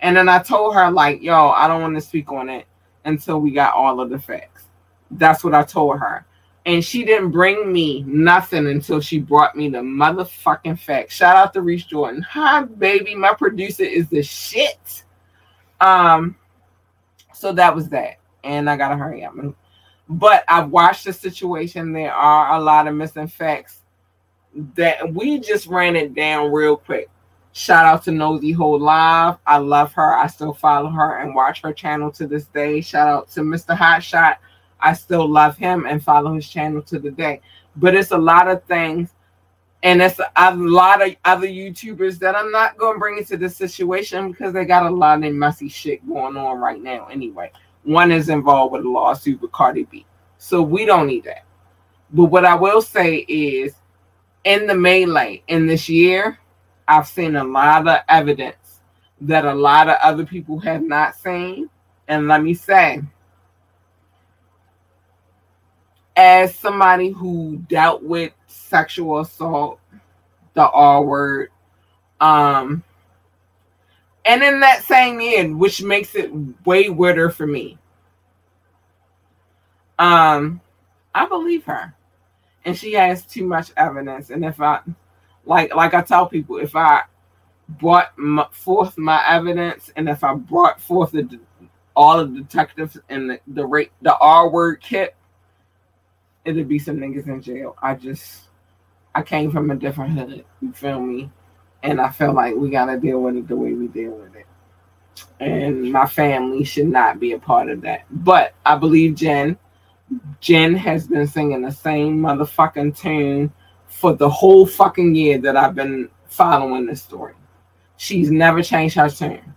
And then I told her, like, yo, I don't want to speak on it until we got all of the facts. That's what I told her. And she didn't bring me nothing until she brought me the motherfucking facts. Shout out to Reese Jordan. Hi, baby. My producer is the shit. Um, so that was that. And I gotta hurry up. But I've watched the situation. There are a lot of missing facts that we just ran it down real quick. Shout out to Nosy Hole Live. I love her. I still follow her and watch her channel to this day. Shout out to Mr. Hotshot. I still love him and follow his channel to the day. But it's a lot of things, and it's a, a lot of other YouTubers that I'm not going to bring into this situation because they got a lot of messy shit going on right now. Anyway, one is involved with a lawsuit with Cardi B, so we don't need that. But what I will say is in the melee in this year, I've seen a lot of evidence that a lot of other people have not seen. And let me say, as somebody who dealt with sexual assault, the R word, um, and in that same year, which makes it way weirder for me. Um, I believe her and she has too much evidence. And if I, like, like I tell people, if I brought my, forth my evidence, and if I brought forth the, all the detectives and the the, the R word kit, it'd be some niggas in jail. I just I came from a different hood. You feel me? And I feel like we gotta deal with it the way we deal with it. And my family should not be a part of that. But I believe Jen, Jen has been singing the same motherfucking tune for the whole fucking year that I've been following this story. She's never changed her tune.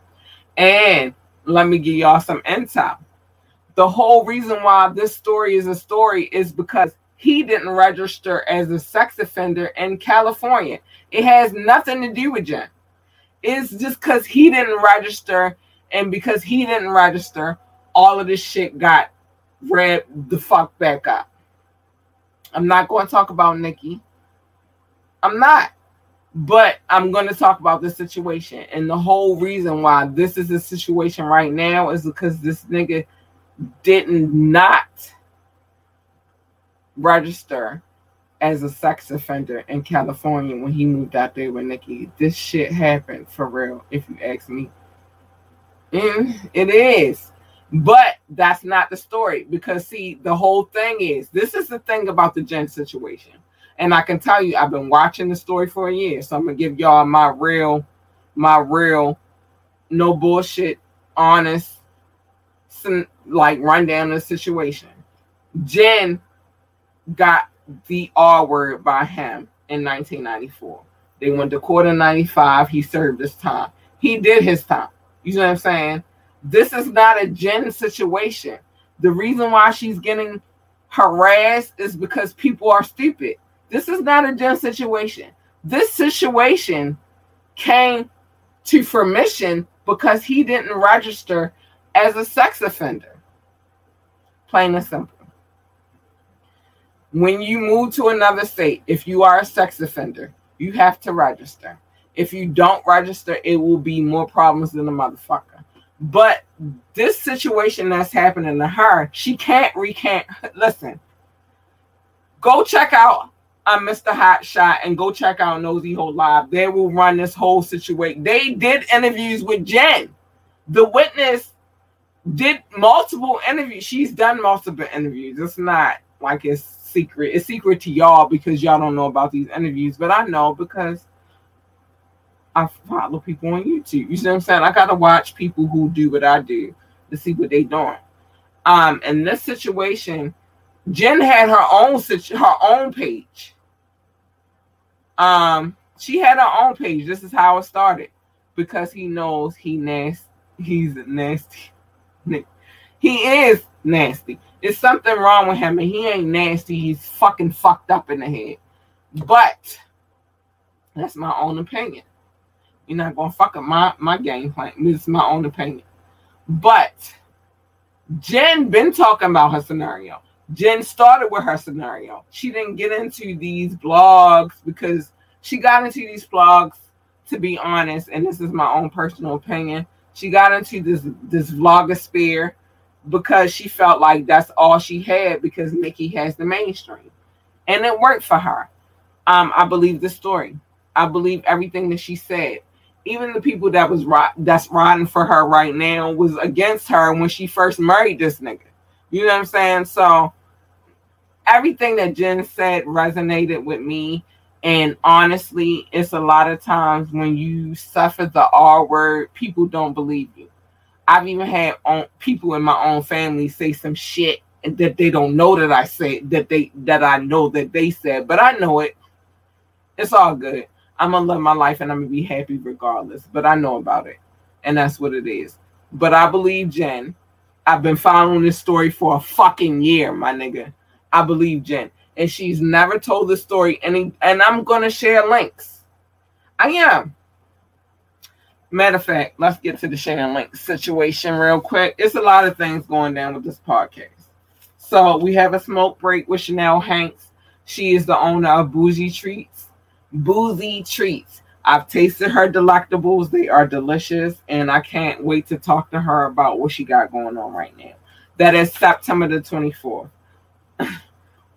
And let me give y'all some intel. The whole reason why this story is a story is because he didn't register as a sex offender in California. It has nothing to do with Jen. It's just because he didn't register, and because he didn't register, all of this shit got read the fuck back up. I'm not going to talk about Nicki. I'm not. But I'm going to talk about this situation. And the whole reason why this is a situation right now is because this nigga didn't not register as a sex offender in California when he moved out there with Nicki. This shit happened for real, if you ask me. And it is. But that's not the story because, see, the whole thing is this is the thing about the Jen situation. And I can tell you, I've been watching the story for a year. So I'm going to give y'all my real, my real, no bullshit, honest, like rundown of the situation. Jen got the R word by him in 1994. They went to court in 95. He served his time. He did his time. You know what I'm saying? This is not a Jen situation. The reason why she's getting harassed is because people are stupid. This is not a Jen situation. This situation came to fruition because he didn't register as a sex offender. Plain and simple when you move to another state, if you are a sex offender, you have to register. If you don't register, it will be more problems than a motherfucker. But this situation that's happening to her, she can't recant. Listen, go check out uh, Mr. Hot Shot and go check out Nosy Hole Live. They will run this whole situation. They did interviews with Jen. The witness did multiple interviews. She's done multiple interviews. It's not like it's secret. It's secret to y'all because y'all don't know about these interviews, but I know because I follow people on YouTube. You see what I'm saying? I gotta watch people who do what I do to see what they doing. Um, in this situation, Jen had her own her own page. Um, she had her own page. This is how it started because he knows he nasty. He's nasty. He is nasty. It's something wrong with him, and he ain't nasty. He's fucking fucked up in the head. But that's my own opinion. You're not gonna fuck up my my game plan. This is my own opinion. But Jen been talking about her scenario. Jen started with her scenario. She didn't get into these blogs because she got into these blogs to be honest, and this is my own personal opinion. She got into this this vlogosphere because she felt like that's all she had because Nicki has the mainstream. And it worked for her. Um, I believe the story. I believe everything that she said. Even the people that was that's riding for her right now was against her when she first married this nigga. You know what I'm saying? So everything that Jen said resonated with me. And honestly, it's a lot of times when you suffer the R word, people don't believe you. I've even had on, people in my own family say some shit that they don't know that I say that they that I know that they said, but I know it. It's all good. I'm gonna live my life and I'm gonna be happy regardless. But I know about it, and that's what it is. But I believe Jen. I've been following this story for a fucking year, my nigga. I believe Jen, and she's never told the story. And and I'm gonna share links. I am. Matter of fact, let's get to the sharing links situation real quick. It's a lot of things going down with this podcast. So we have a smoke break with Chanel Hanks. She is the owner of Bougie Treats. Boozy Treats. I've tasted her delectables. They are delicious, and I can't wait to talk to her about what she got going on right now. That is September the 24th.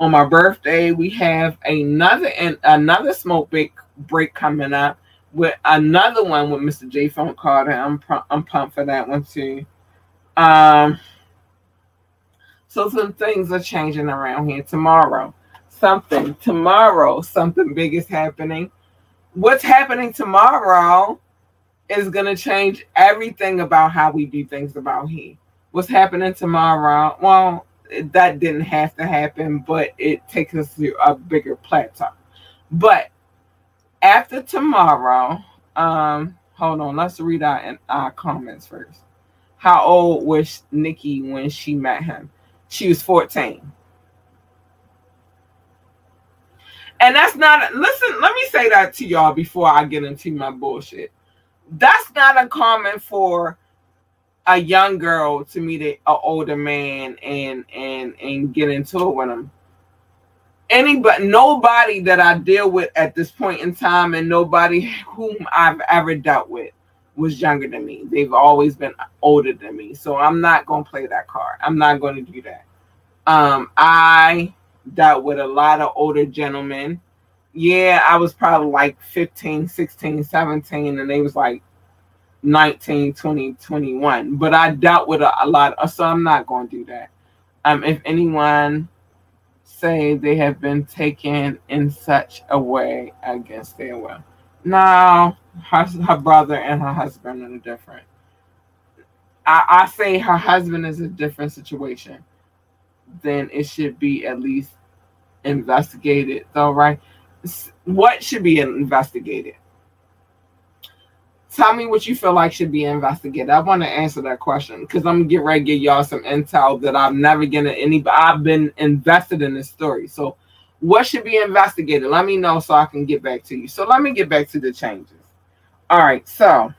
on my birthday, we have another and another smoke break break coming up with another one with Mr. J. Phone Carter. I'm I'm pumped for that one too. Um, so some things are changing around here tomorrow. Something tomorrow, something big is happening. What's happening tomorrow is gonna change everything about how we do things about here. What's happening tomorrow? Well, that didn't have to happen, but it takes us to a bigger plateau. But after tomorrow, um, hold on, let's read out in our comments first. How old was Nicki when she met him? She was 14. And that's not listen, let me say that to y'all before I get into my bullshit. That's not uncommon for a young girl to meet an older man and and and get into it with him anybody nobody that I deal with at this point in time and nobody whom I've ever dealt with was younger than me. They've always been older than me. So I'm not to play that card. I'm not to do that. Um I dealt with a lot of older gentlemen. Yeah, I was probably like 15, 16, 17 and they was like 19, 20, 21. But I dealt with a, a lot of, so I'm not going to do that. Um if anyone say they have been taken in such a way against their will. Now, her, her brother and her husband are different. I, I say her husband is a different situation. Then it should be at least investigated, though, right? What should be investigated? tell me what you feel like should be investigated. I want to answer that question because I'm gonna get ready to give y'all some intel that I've never given any. I've been invested in this story. So, what should be investigated? Let me know so I can get back to you. So, let me get back to the changes. All right. So,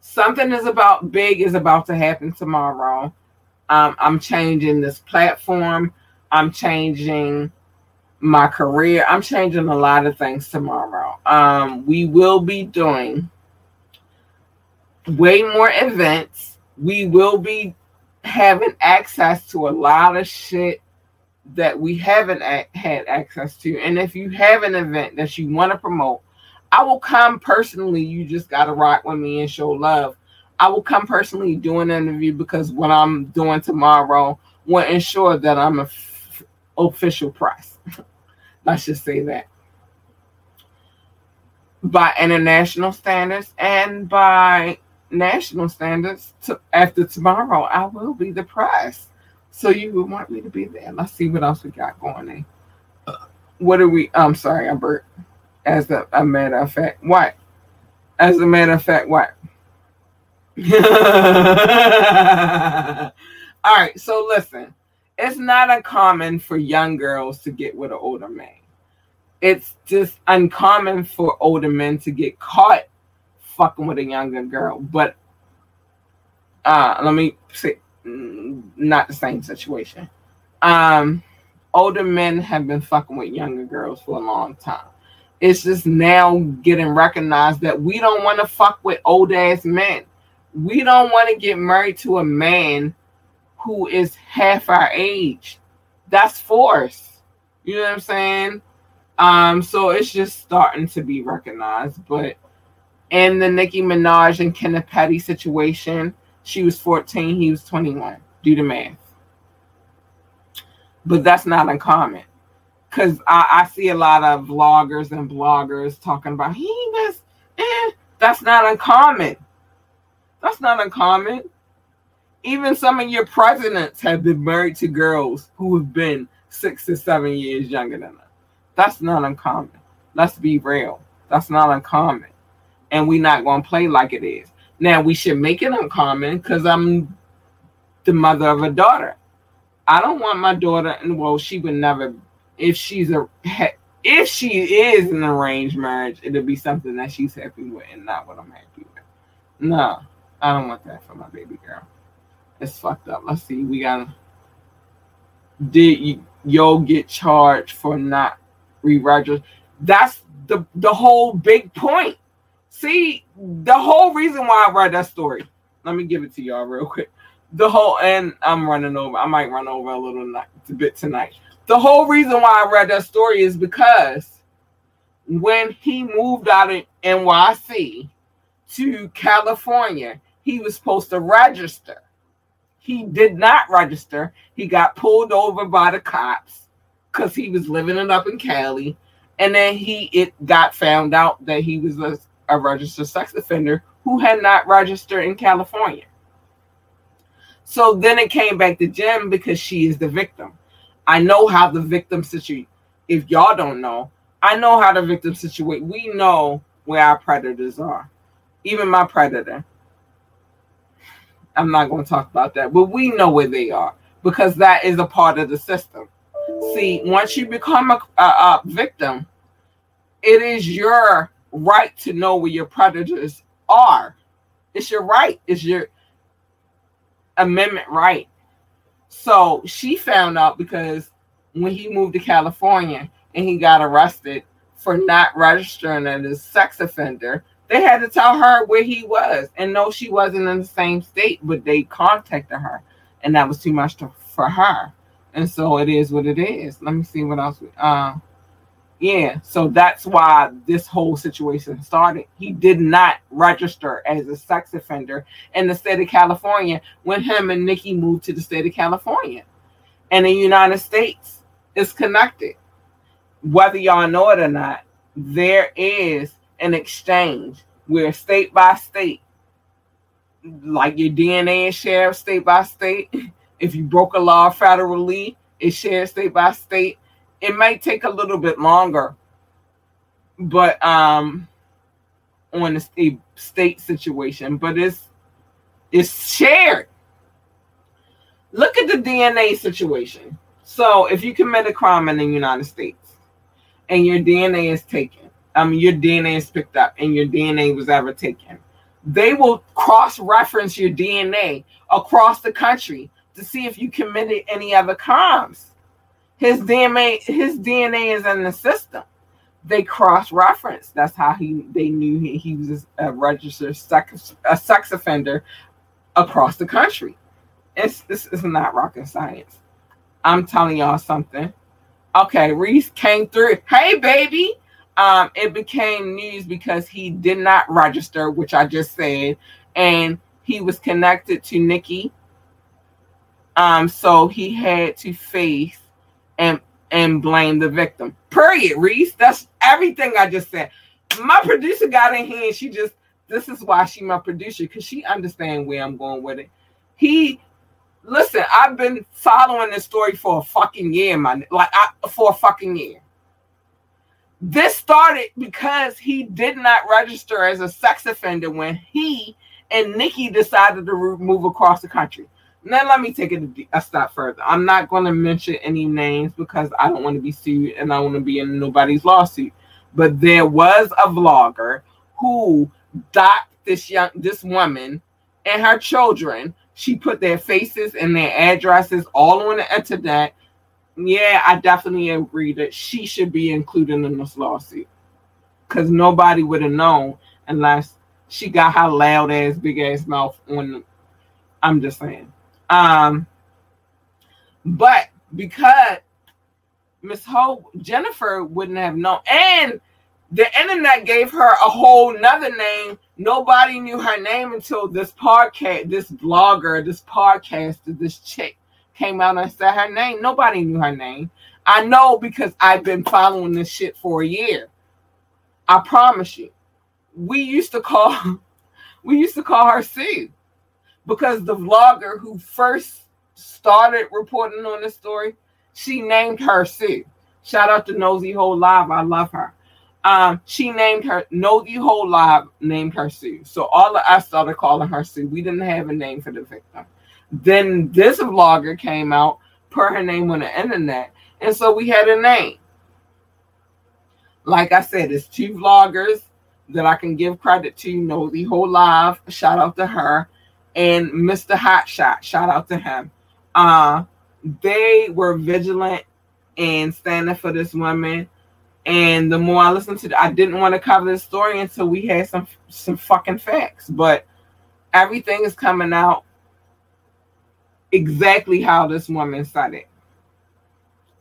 something is about big is about to happen tomorrow. Um, I'm changing this platform. I'm changing my career. I'm changing a lot of things tomorrow. Um, we will be doing way more events. We will be having access to a lot of shit that we haven't a- had access to. And if you have an event that you want to promote, I will come personally. You just got to rock with me and show love. I will come personally do an interview because what I'm doing tomorrow will ensure that I'm a f- official press. Let's just say that. By international standards and by national standards, to, after tomorrow, I will be the prize. So you would want me to be there. Let's see what else we got going on. Uh, what are we? I'm sorry, I burped. As a, a matter of fact, what? As a matter of fact, what? All right, so listen it's not uncommon for young girls to get with an older man. It's just uncommon for older men to get caught fucking with a younger girl. But uh, let me say, mm, not the same situation. Um, older men have been fucking with younger girls for a long time. It's just now getting recognized that we don't want to fuck with old ass men. We don't want to get married to a man who is half our age. That's force. You know what I'm saying? Um, so it's just starting to be recognized. But in the Nicki Minaj and Kenneth Petty situation, she was 14, he was 21. Do the math. But that's not uncommon. Because I, I, see a lot of vloggers and bloggers talking about he was, eh, that's not uncommon. That's not uncommon even some of your presidents have been married to girls who have been six to seven years younger than them. That's not uncommon. Let's be real. That's not uncommon. And we're not going to play like it is. Now, we should make it uncommon because I'm the mother of a daughter. I don't want my daughter, and well, she would never, if she's a, if she is an arranged marriage, it'll be something that she's happy with and not what I'm happy with. No, I don't want that for my baby girl. It's fucked up. Let's see. We got. Did yo get charged for not re-register? That's the the whole big point. See, the whole reason why I read that story. Let me give it to y'all real quick. The whole and I'm running over. I might run over a little a bit tonight. The whole reason why I read that story is because when he moved out of NYC to California, he was supposed to register. He did not register. He got pulled over by the cops because he was living it up in Cali. And then he it got found out that he was a, a registered sex offender who had not registered in California. So then it came back to Jem because she is the victim. I know how the victim situation. If y'all don't know, I know how the victim situation. We know where our predators are. Even my predator. I'm not going to talk about that, but we know where they are because that is a part of the system. See, once you become a, a, a victim, it is your right to know where your predators are. It's your right. It's your amendment right. So she found out because when he moved to California and he got arrested for not registering as a sex offender, they had to tell her where he was. And no, she wasn't in the same state, but they contacted her. And that was too much to, for her. And so it is what it is. Let me see what else. We, uh, yeah, so that's why this whole situation started. He did not register as a sex offender in the state of California when him and Nicki moved to the state of California. And the United States is connected. Whether y'all know it or not, there is an exchange where state by state, like your DNA is shared state by state. If you broke a law federally, it's shared state by state it might take a little bit longer, but um, on the state state situation, but it's it's shared. Look at the DNA situation. So if you commit a crime in the United States and your DNA is taken, Mean your DNA is picked up and your DNA was ever taken, they will cross-reference your DNA across the country to see if you committed any other crimes. His DNA, his DNA is in the system. They cross-reference. That's how he they knew he, he was a registered sex a sex offender across the country. It's this is not rocket science. I'm telling y'all something. Okay, Reese came through. Hey, baby. Um, it became news because he did not register, which I just said, and he was connected to Nicki. Um, so he had to face and and blame the victim. Period, Reese. That's everything I just said. My producer got in here and she just this is why she my producer because she understand where I'm going with it. He listen, I've been following this story for a fucking year, man. Like I, for a fucking year. This started because he did not register as a sex offender when he and Nicki decided to move across the country. Now let me take it a step further. I'm not going to mention any names because I don't want to be sued and I want to be in nobody's lawsuit. But there was a vlogger who docked this young this woman and her children. She put their faces and their addresses all on the internet. Yeah, I definitely agree that she should be included in this lawsuit because nobody would have known unless she got her loud ass, big ass mouth on. I'm just saying. Um, but because Miss Hope Jennifer wouldn't have known, and the internet gave her a whole nother name. Nobody knew her name until this podcast, this blogger, this podcaster, this chick came out and said her name. Nobody knew her name. I know because I've been following this shit for a year. I promise you. We used to call we used to call her Sue because the vlogger who first started reporting on this story, she named her Sue. Shout out to Nosy Hole Live. I love her. Um, she named her Nosy Hole Live named her Sue. So all of us started calling her Sue. We didn't have a name for the victim. Then this vlogger came out, put her name on the internet, and so we had a name. Like I said, it's two vloggers that I can give credit to. Nosy Hole Live. Shout out to her and Mr. Hotshot, shout out to him. Uh, they were vigilant and standing for this woman. And the more I listened to, it, I didn't want to cover this story until we had some some fucking facts. But everything is coming out exactly how this woman said it.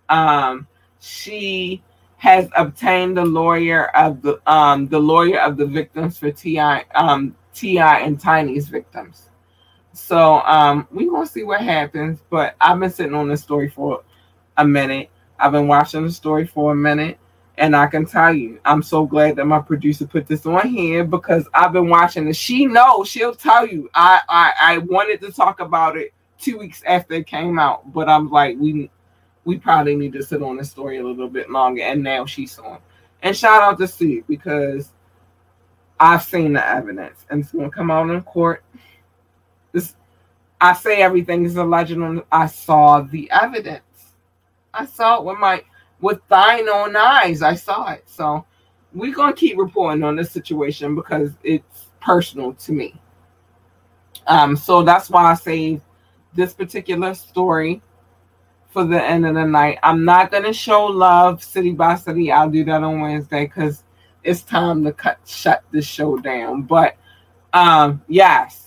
Um, she has obtained the lawyer of the um the lawyer of the victims for T.I. um T.I. and Tiny's victims. So um we gonna see what happens. But I've been sitting on this story for a minute. I've been watching the story for a minute. And I can tell you, I'm so glad that my producer put this on here because I've been watching it. She knows, she'll tell you. I, I I wanted to talk about it two weeks after it came out, but I'm like, we we probably need to sit on the story a little bit longer. And now she's on. And shout out to Sue because I've seen the evidence and it's gonna come out in court. This I say everything is a legend. I saw the evidence. I saw it with my with thine own eyes. I saw it. So we're gonna keep reporting on this situation because it's personal to me. Um, so that's why I saved this particular story for the end of the night. I'm not gonna show love city by city. I'll do that on Wednesday because it's time to cut shut this show down. But um, yes,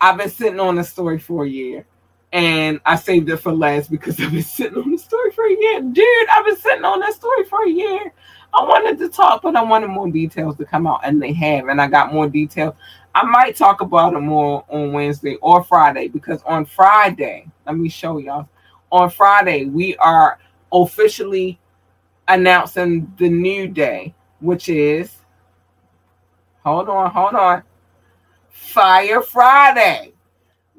I've been sitting on the story for a year. And I saved it for last because I've been sitting on the story for a year. Dude, I've been sitting on that story for a year. I wanted to talk, but I wanted more details to come out, and they have. And I got more details. I might talk about it more on Wednesday or Friday because on Friday, let me show y'all on Friday, we are officially announcing the new day, which is hold on, hold on. Fire Friday.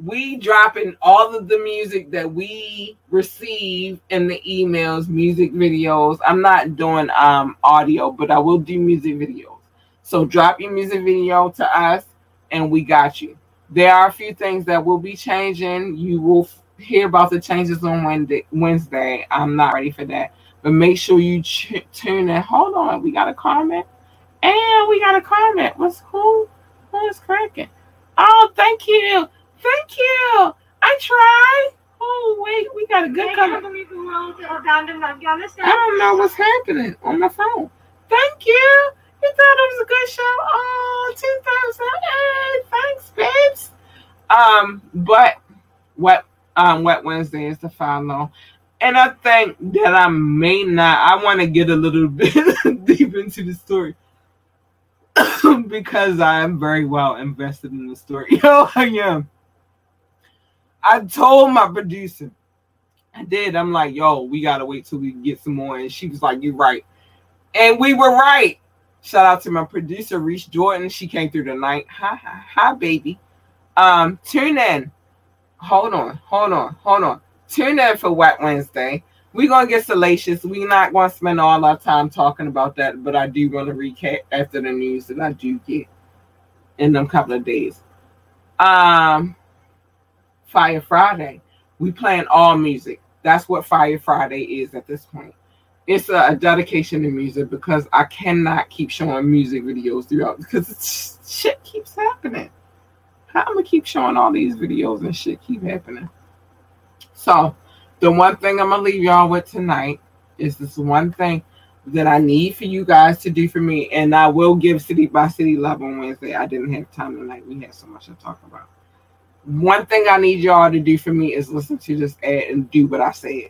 We dropping all of the music that we receive in the emails, music videos. I'm not doing um audio, but I will do music videos. So drop your music video to us and we got you. There are a few things that will be changing. You will hear about the changes on Wednesday. Wednesday. I'm not ready for that. But make sure you ch- tune in. Hold on, we got a comment, and we got a comment. What's cool? What's cracking? Oh, thank you, thank you. I tried. Oh wait, we got a good comment. I don't know what's happening on my phone. Thank you. You thought it was a good show? Oh, 2008. Thanks, babes. Um, but what um, Wet Wednesday is the final. And I think that I may not, I want to get a little bit deep into the story because I am very well invested in the story. Yo, I am. I told my producer, I did. I'm like, yo, we gotta wait till we get some more. And she was like, You're right. And we were right. Shout out to my producer, Reese Jordan. She came through tonight. Hi, hi, hi, baby. Um, tune in hold on, hold on, hold on. Tune in for Wet Wednesday. We're gonna get salacious. We're not gonna spend all our time talking about that, but I do want to recap after the news that I do get in them couple of days. Um Fire Friday. We playing all music. That's what Fire Friday is at this point. It's a, a dedication to music because I cannot keep showing music videos throughout because shit keeps happening. I'm gonna keep showing all these videos and shit keep happening. So, the one thing I'm gonna leave y'all with tonight is this one thing that I need for you guys to do for me, and I will give city by city love on Wednesday. I didn't have time tonight. We had so much to talk about. One thing I need y'all to do for me is listen to this ad and do what I said.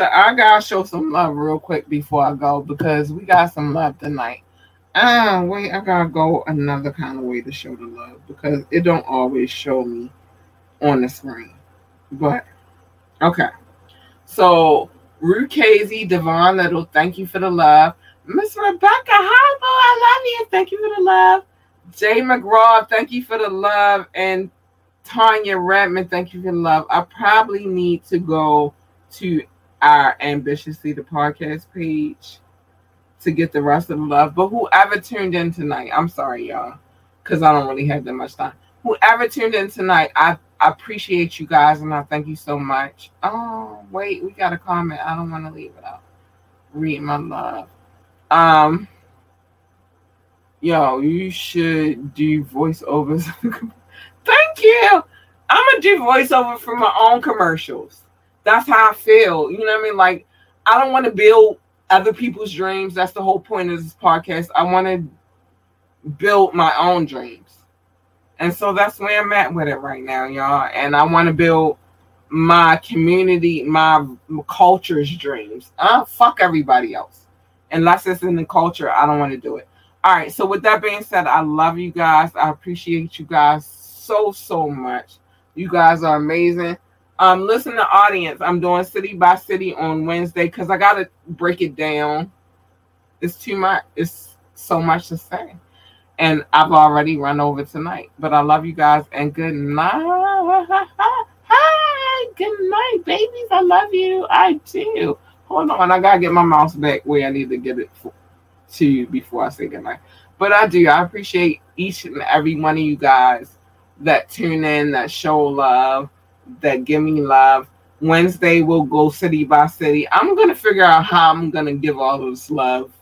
I gotta show some love real quick before I go because we got some love tonight. Ah, wait, I gotta go another kind of way to show the love because it don't always show me on the screen. But okay, so Ruth Casey, Devon Little, thank you for the love. Miss Rebecca Harbo, I love you. Thank you for the love. Jay McGraw, thank you for the love. And Tanya Redman, thank you for the love. I probably need to go to our Ambitiously the podcast page to get the rest of the love. But whoever tuned in tonight, I'm sorry, y'all, because I don't really have that much time. whoever tuned in tonight, I, I appreciate you guys and I thank you so much. Oh, wait, we got a comment. I don't want to leave it out. Read my love. Um, yo, you should do voiceovers. thank you. I'm gonna do voiceover for my own commercials. That's how I feel. You know what I mean? Like, I don't want to build other people's dreams. That's the whole point of this podcast. I want to build my own dreams. And so that's where I'm at with it right now, y'all. And I want to build my community, my culture's dreams. Uh, fuck everybody else. Unless it's in the culture, I don't want to do it. All right. So with that being said, I love you guys. I appreciate you guys so so much. You guys are amazing. Um, listen to audience. I'm doing city by city on Wednesday because I gotta break it down. It's too much. It's so much to say and I've already run over tonight. But I love you guys and good night. Hi, good night, babies. I love you. I do. Hold on, I gotta get my mouse back where I need to get it for, to you before I say good night. But I do. I appreciate each and every one of you guys that tune in, that show love, that give me love. Wednesday we'll go city by city. I'm gonna figure out how I'm gonna give all this love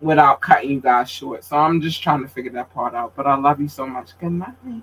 without cutting you guys short. So I'm just trying to figure that part out. But I love you so much. Good night.